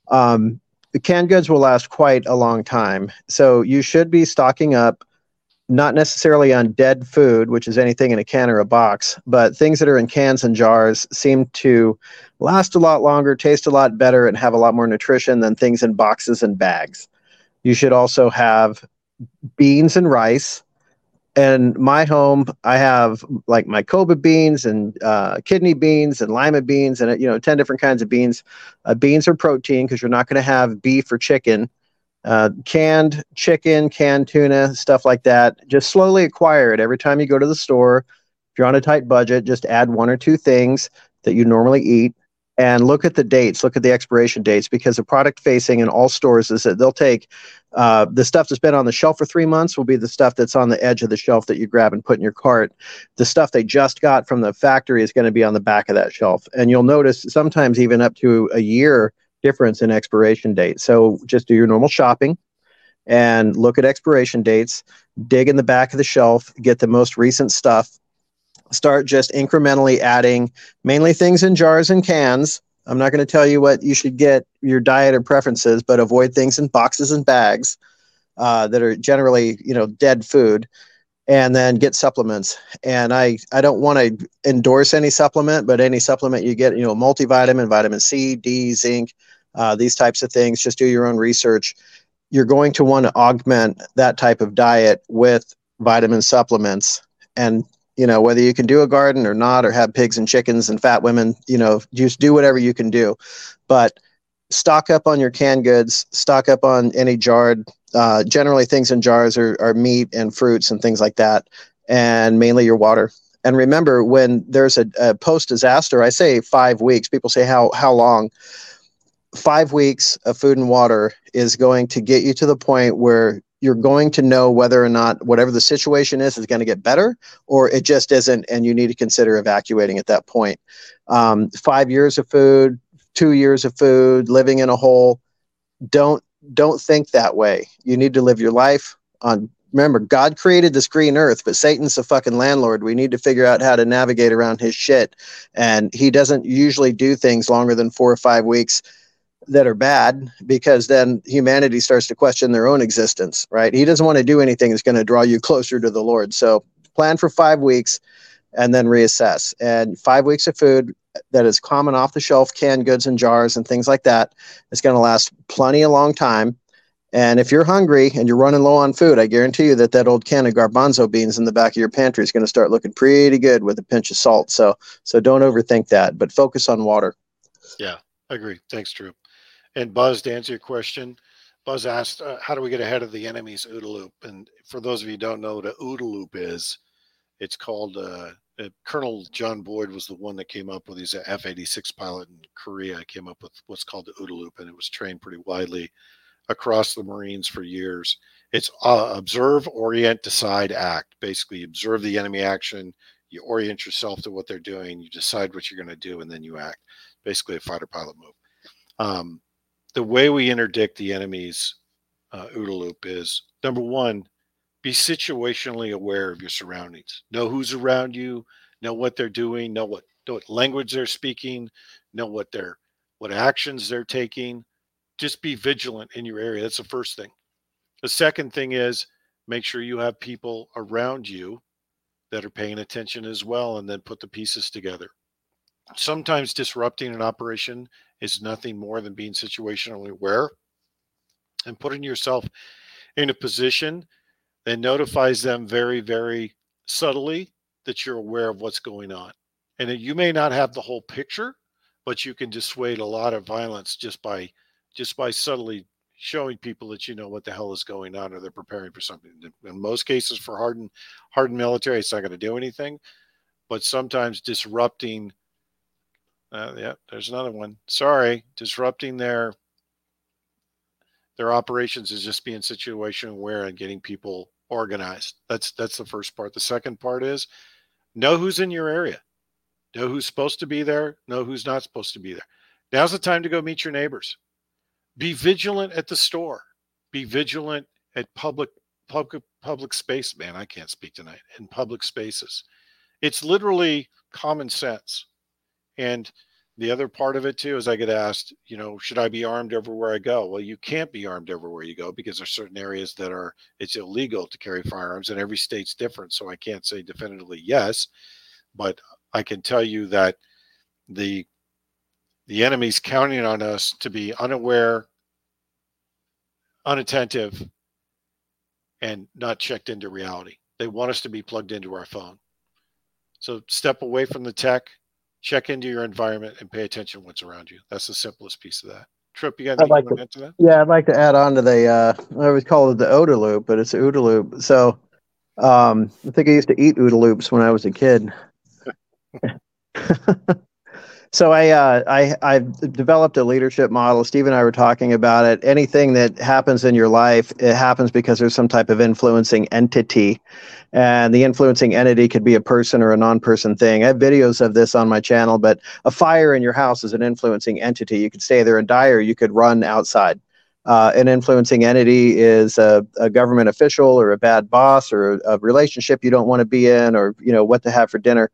Um, the canned goods will last quite a long time, so you should be stocking up not necessarily on dead food, which is anything in a can or a box, but things that are in cans and jars seem to last a lot longer, taste a lot better, and have a lot more nutrition than things in boxes and bags. You should also have beans and rice. In my home, I have like my Koba beans and uh, kidney beans and lima beans and you know ten different kinds of beans. Uh, beans are protein because you're not going to have beef or chicken uh, canned chicken, canned tuna, stuff like that. Just slowly acquire it every time you go to the store. If you're on a tight budget, just add one or two things that you normally eat and look at the dates, look at the expiration dates, because the product facing in all stores is that they'll take uh, the stuff that's been on the shelf for three months will be the stuff that's on the edge of the shelf that you grab and put in your cart. The stuff they just got from the factory is going to be on the back of that shelf. And you'll notice sometimes even up to a year difference in expiration date. So just do your normal shopping and look at expiration dates, dig in the back of the shelf, get the most recent stuff, start just incrementally adding mainly things in jars and cans. I'm not going to tell you what you should get your diet or preferences, but avoid things in boxes and bags uh, that are generally, you know, dead food and then get supplements. And I, I don't want to endorse any supplement, but any supplement you get, you know, multivitamin, vitamin C, D, zinc, uh, these types of things. Just do your own research. you're going to want to augment that type of diet with vitamin supplements and you know whether you can do a garden or not or have pigs and chickens and fat women you know just do whatever you can do but stock up on your canned goods stock up on any jarred uh, generally things in jars are, are meat and fruits and things like that and mainly your water and remember when there's a, a post disaster i say five weeks people say how how long five weeks of food and water is going to get you to the point where you're going to know whether or not whatever the situation is is going to get better or it just isn't and you need to consider evacuating at that point. Um, five years of food two years of food living in a hole don't don't think that way. You need to live your life on remember god created this green earth but satan's the fucking landlord. We need to figure out how to navigate around his shit. And he doesn't usually do things longer than four or five weeks that are bad because then humanity starts to question their own existence, right? He doesn't want to do anything that's going to draw you closer to the Lord. So plan for five weeks and then reassess. And five weeks of food that is common off the shelf, canned goods and jars and things like that, is going to last plenty a long time. And if you're hungry and you're running low on food, I guarantee you that that old can of garbanzo beans in the back of your pantry is going to start looking pretty good with a pinch of salt. So, so don't overthink that, but focus on water. Yeah, I agree. Thanks, Drew. And Buzz, to answer your question, Buzz asked, uh, "How do we get ahead of the enemy's OODA loop?" And for those of you who don't know what a OODA loop is, it's called. Uh, uh, Colonel John Boyd was the one that came up with. He's an F-86 pilot in Korea. Came up with what's called the OODA loop, and it was trained pretty widely across the Marines for years. It's uh, observe, orient, decide, act. Basically, observe the enemy action. You orient yourself to what they're doing. You decide what you're going to do, and then you act. Basically, a fighter pilot move. Um, the way we interdict the enemy's uh, OODA loop is number one, be situationally aware of your surroundings. Know who's around you, know what they're doing, know what, know what language they're speaking, know what they're what actions they're taking. Just be vigilant in your area. That's the first thing. The second thing is make sure you have people around you that are paying attention as well and then put the pieces together. Sometimes disrupting an operation is nothing more than being situationally aware and putting yourself in a position that notifies them very, very subtly that you're aware of what's going on. And that you may not have the whole picture, but you can dissuade a lot of violence just by just by subtly showing people that you know what the hell is going on or they're preparing for something. In most cases for hardened hardened military, it's not going to do anything. But sometimes disrupting uh, yeah, there's another one. Sorry, disrupting their their operations is just being situation aware and getting people organized. That's that's the first part. The second part is know who's in your area, know who's supposed to be there, know who's not supposed to be there. Now's the time to go meet your neighbors. Be vigilant at the store. Be vigilant at public public public space. Man, I can't speak tonight. In public spaces, it's literally common sense and the other part of it too is I get asked, you know, should I be armed everywhere I go? Well, you can't be armed everywhere you go because there's are certain areas that are it's illegal to carry firearms, and every state's different. So I can't say definitively yes, but I can tell you that the the enemy's counting on us to be unaware, unattentive, and not checked into reality. They want us to be plugged into our phone. So step away from the tech check into your environment and pay attention to what's around you. That's the simplest piece of that. Trip, you got anything like to add to that? Yeah, I'd like to add on to the uh I always call it the OODA loop, but it's OODA loop. So um I think I used to eat OODA loops when I was a kid. *laughs* *laughs* so I, uh, I I've developed a leadership model. Steve and I were talking about it. Anything that happens in your life, it happens because there's some type of influencing entity, and the influencing entity could be a person or a non-person thing. I have videos of this on my channel. But a fire in your house is an influencing entity. You could stay there and die, or you could run outside. Uh, an influencing entity is a, a, government official or a bad boss or a, a relationship you don't want to be in or you know what to have for dinner.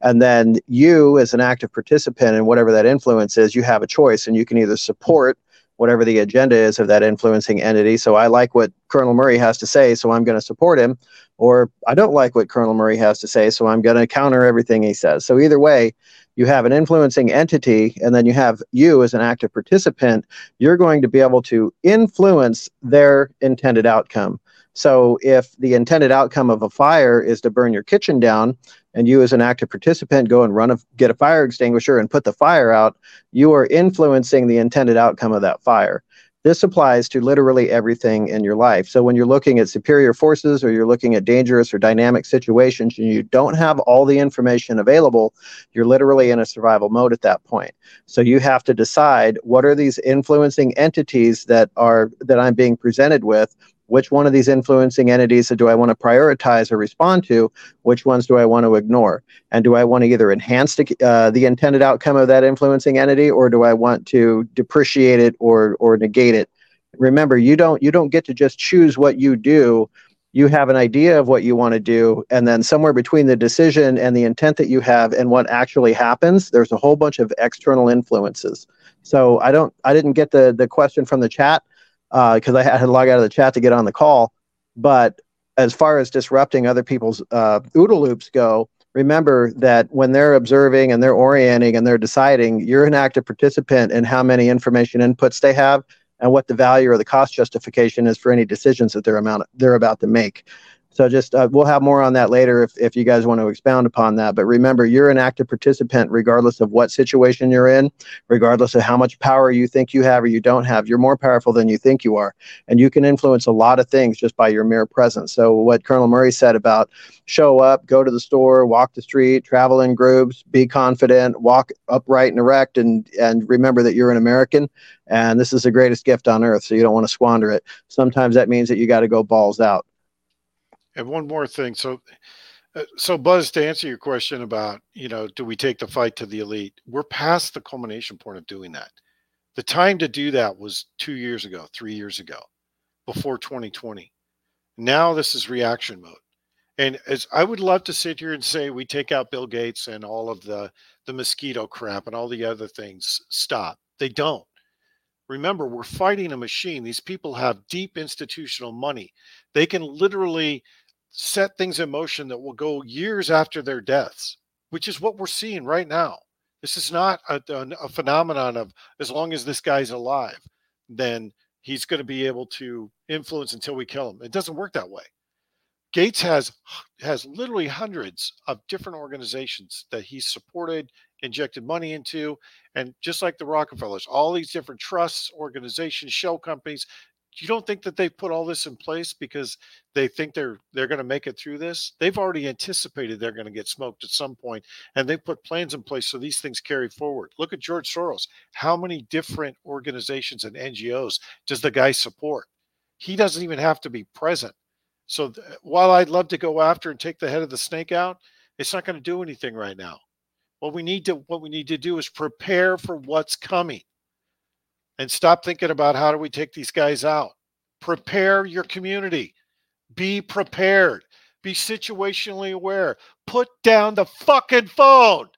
And then you as an active participant in whatever that influence is you have a choice and you can either support whatever the agenda is of that influencing entity. So i like what colonel murray has to say so i'm going to support him. Or i don't like what colonel murray has to say so i'm going to counter everything he says. So either way you have an influencing entity and then you have you as an active participant, you're going to be able to influence their intended outcome. So if the intended outcome of a fire is to burn your kitchen down, and you as an active participant go and run a get a fire extinguisher and put the fire out, you are influencing the intended outcome of that fire. This applies to literally everything in your life. So when you're looking at superior forces or you're looking at dangerous or dynamic situations and you don't have all the information available, you're literally in a survival mode at that point. So you have to decide what are these influencing entities that are that I'm being presented with which one of these influencing entities do I want to prioritize or respond to? Which ones do I want to ignore? And do I want to either enhance the, uh, the intended outcome of that influencing entity, or do I want to depreciate it or or negate it? Remember, you don't you don't get to just choose what you do. You have an idea of what you want to do, and then somewhere between the decision and the intent that you have and what actually happens, there's a whole bunch of external influences. So I don't I didn't get the the question from the chat because uh, I had to log out of the chat to get on the call. But as far as disrupting other people's uh, OODA loops go, remember that when they're observing and they're orienting and they're deciding, you're an active participant in how many information inputs they have and what the value or the cost justification is for any decisions that they're amount they're about to make. So just uh, we'll have more on that later if, if you guys want to expound upon that. But remember, you're an active participant regardless of what situation you're in, regardless of how much power you think you have or you don't have. You're more powerful than you think you are, and you can influence a lot of things just by your mere presence. So what Colonel Murray said about show up, go to the store, walk the street, travel in groups, be confident, walk upright and erect, and and remember that you're an American, and this is the greatest gift on earth. So you don't want to squander it. Sometimes that means that you got to go balls out. And one more thing. So, uh, so Buzz, to answer your question about, you know, do we take the fight to the elite? We're past the culmination point of doing that. The time to do that was two years ago, three years ago, before 2020. Now this is reaction mode. And as I would love to sit here and say we take out Bill Gates and all of the the mosquito crap and all the other things stop. They don't. Remember, we're fighting a machine. These people have deep institutional money. They can literally set things in motion that will go years after their deaths, which is what we're seeing right now. This is not a, a, phenomenon of as long as this guy's alive, then he's going to be able to influence until we kill him. It doesn't work that way. Gates has has literally hundreds of different organizations that he's supported, injected money into, and just like the Rockefellers, all these different trusts, organizations, shell companies, you don't think that they've put all this in place because they think they're they're going to make it through this? They've already anticipated they're going to get smoked at some point and they put plans in place so these things carry forward. Look at george soros. How many different organizations and ngos does the guy support? He doesn't even have to be present. So th- while i'd love to go after and take the head of the snake out it's not going to do anything right now. What we need to what we need to do is prepare for what's coming and stop thinking about how do we take these guys out. Prepare your community. Be prepared. Be situationally aware. Put down the fucking phone.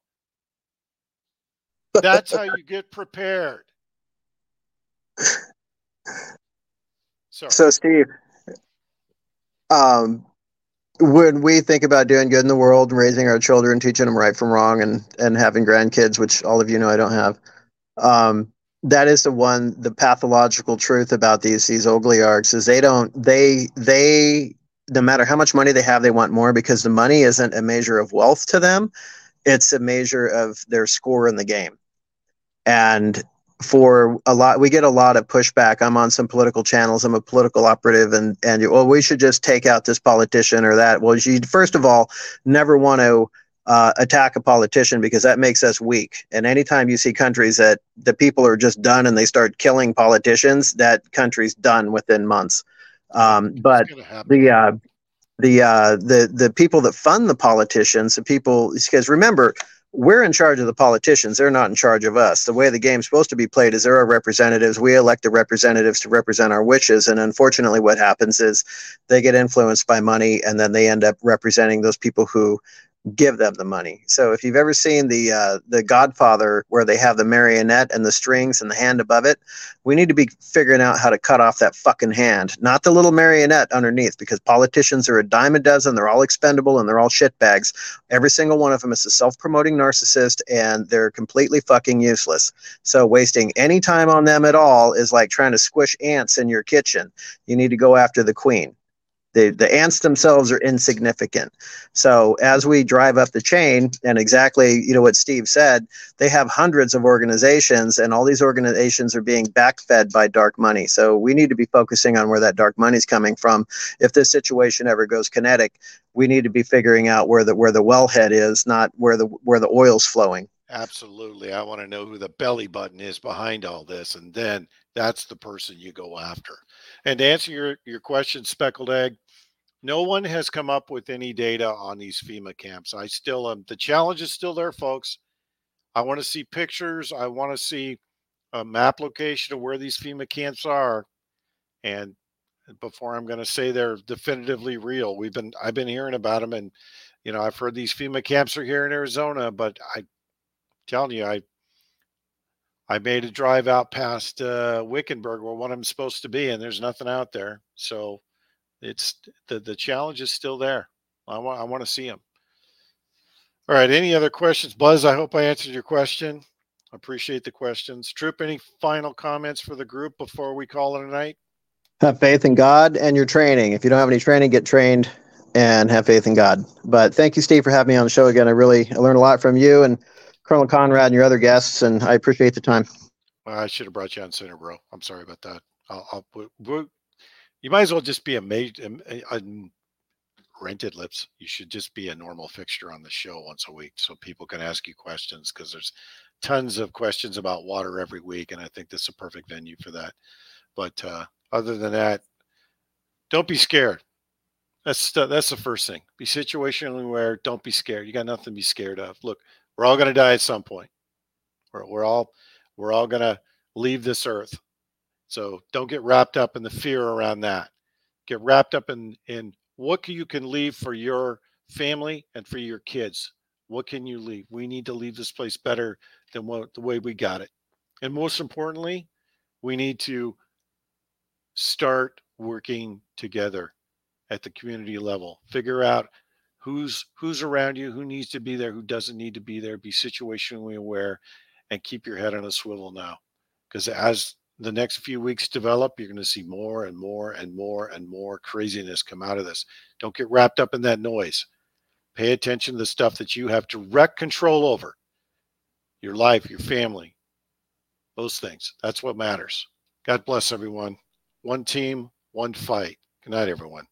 That's how you get prepared. Sorry. So, Steve, um, when we think about doing good in the world, raising our children, teaching them right from wrong, and and having grandkids, which all of you know I don't have, um, that is the one the pathological truth about these these oligarchs is they don't they they no matter how much money they have they want more because the money isn't a measure of wealth to them. It's a measure of their score in the game. And for a lot we get a lot of pushback. I'm on some political channels. I'm a political operative and and you, well we should just take out this politician or that. Well you first of all never want to uh, attack a politician because that makes us weak. And anytime you see countries that the people are just done and they start killing politicians, that country's done within months. Um, but the uh, the uh, the the people that fund the politicians, the people because remember we're in charge of the politicians. They're not in charge of us. The way the game's supposed to be played is there are representatives. We elect the representatives to represent our wishes. And unfortunately, what happens is they get influenced by money and then they end up representing those people who give them the money. So if you've ever seen the uh, the Godfather where they have the marionette and the strings and the hand above it, we need to be figuring out how to cut off that fucking hand, not the little marionette underneath, because politicians are a dime a dozen. They're all expendable and they're all shitbags. Every single one of them is a self-promoting narcissist, and they're completely fucking useless. So wasting any time on them at all is like trying to squish ants in your kitchen. You need to go after the queen the, the ants themselves are insignificant. So as we drive up the chain, and exactly you know what Steve said, they have hundreds of organizations, and all these organizations are being backfed by dark money. So we need to be focusing on where that dark money is coming from. If this situation ever goes kinetic, we need to be figuring out where the where the wellhead is, not where the where the oil's flowing. Absolutely. I want to know who the belly button is behind all this. And then that's the person you go after. And to answer your, your question, Speckled Egg, no one has come up with any data on these FEMA camps. I still am. The challenge is still there, folks. I want to see pictures. I want to see a map location of where these FEMA camps are. And before I'm going to say they're definitively real, we've been I've been hearing about them, and you know I've heard these FEMA camps are here in Arizona, but I telling you, I I made a drive out past uh, Wickenburg where one of them's supposed to be, and there's nothing out there. So it's the the challenge is still there. I want I want to see him. All right. Any other questions, Buzz? I hope I answered your question. Appreciate the questions. Troop, any final comments for the group before we call it a night? Have faith in God and your training. If you don't have any training, get trained and have faith in God. But thank you, Steve, for having me on the show again. I really I learned a lot from you and Colonel Conrad and your other guests, and I appreciate the time. Well, I should have brought you on sooner, bro. I'm sorry about that. I'll, I'll we, you might as well just be a, major, rented lips. You should just be a normal fixture on the show once a week so people can ask you questions because there's tons of questions about water every week. And I think this is a perfect venue for that. But uh, other than that, don't be scared. That's the, that's the first thing. Be situationally aware. Don't be scared. You got nothing to be scared of. Look, we're all going to die at some point. We're, we're all we're all going to leave this earth. So don't get wrapped up in the fear around that. Get wrapped up in in what you can leave for your family and for your kids. What can you leave? We need to leave this place better than what the way we got it. And most importantly, we need to start working together at the community level. Figure out who's who's around you, who needs to be there, who doesn't need to be there. Be situationally aware and keep your head on a swivel now. Because as the next few weeks develop, you're going to see more and more and more and more craziness come out of this. Don't get wrapped up in that noise. Pay attention to the stuff that you have direct control over your life, your family, those things. That's what matters. God bless everyone. One team, one fight. Good night, everyone.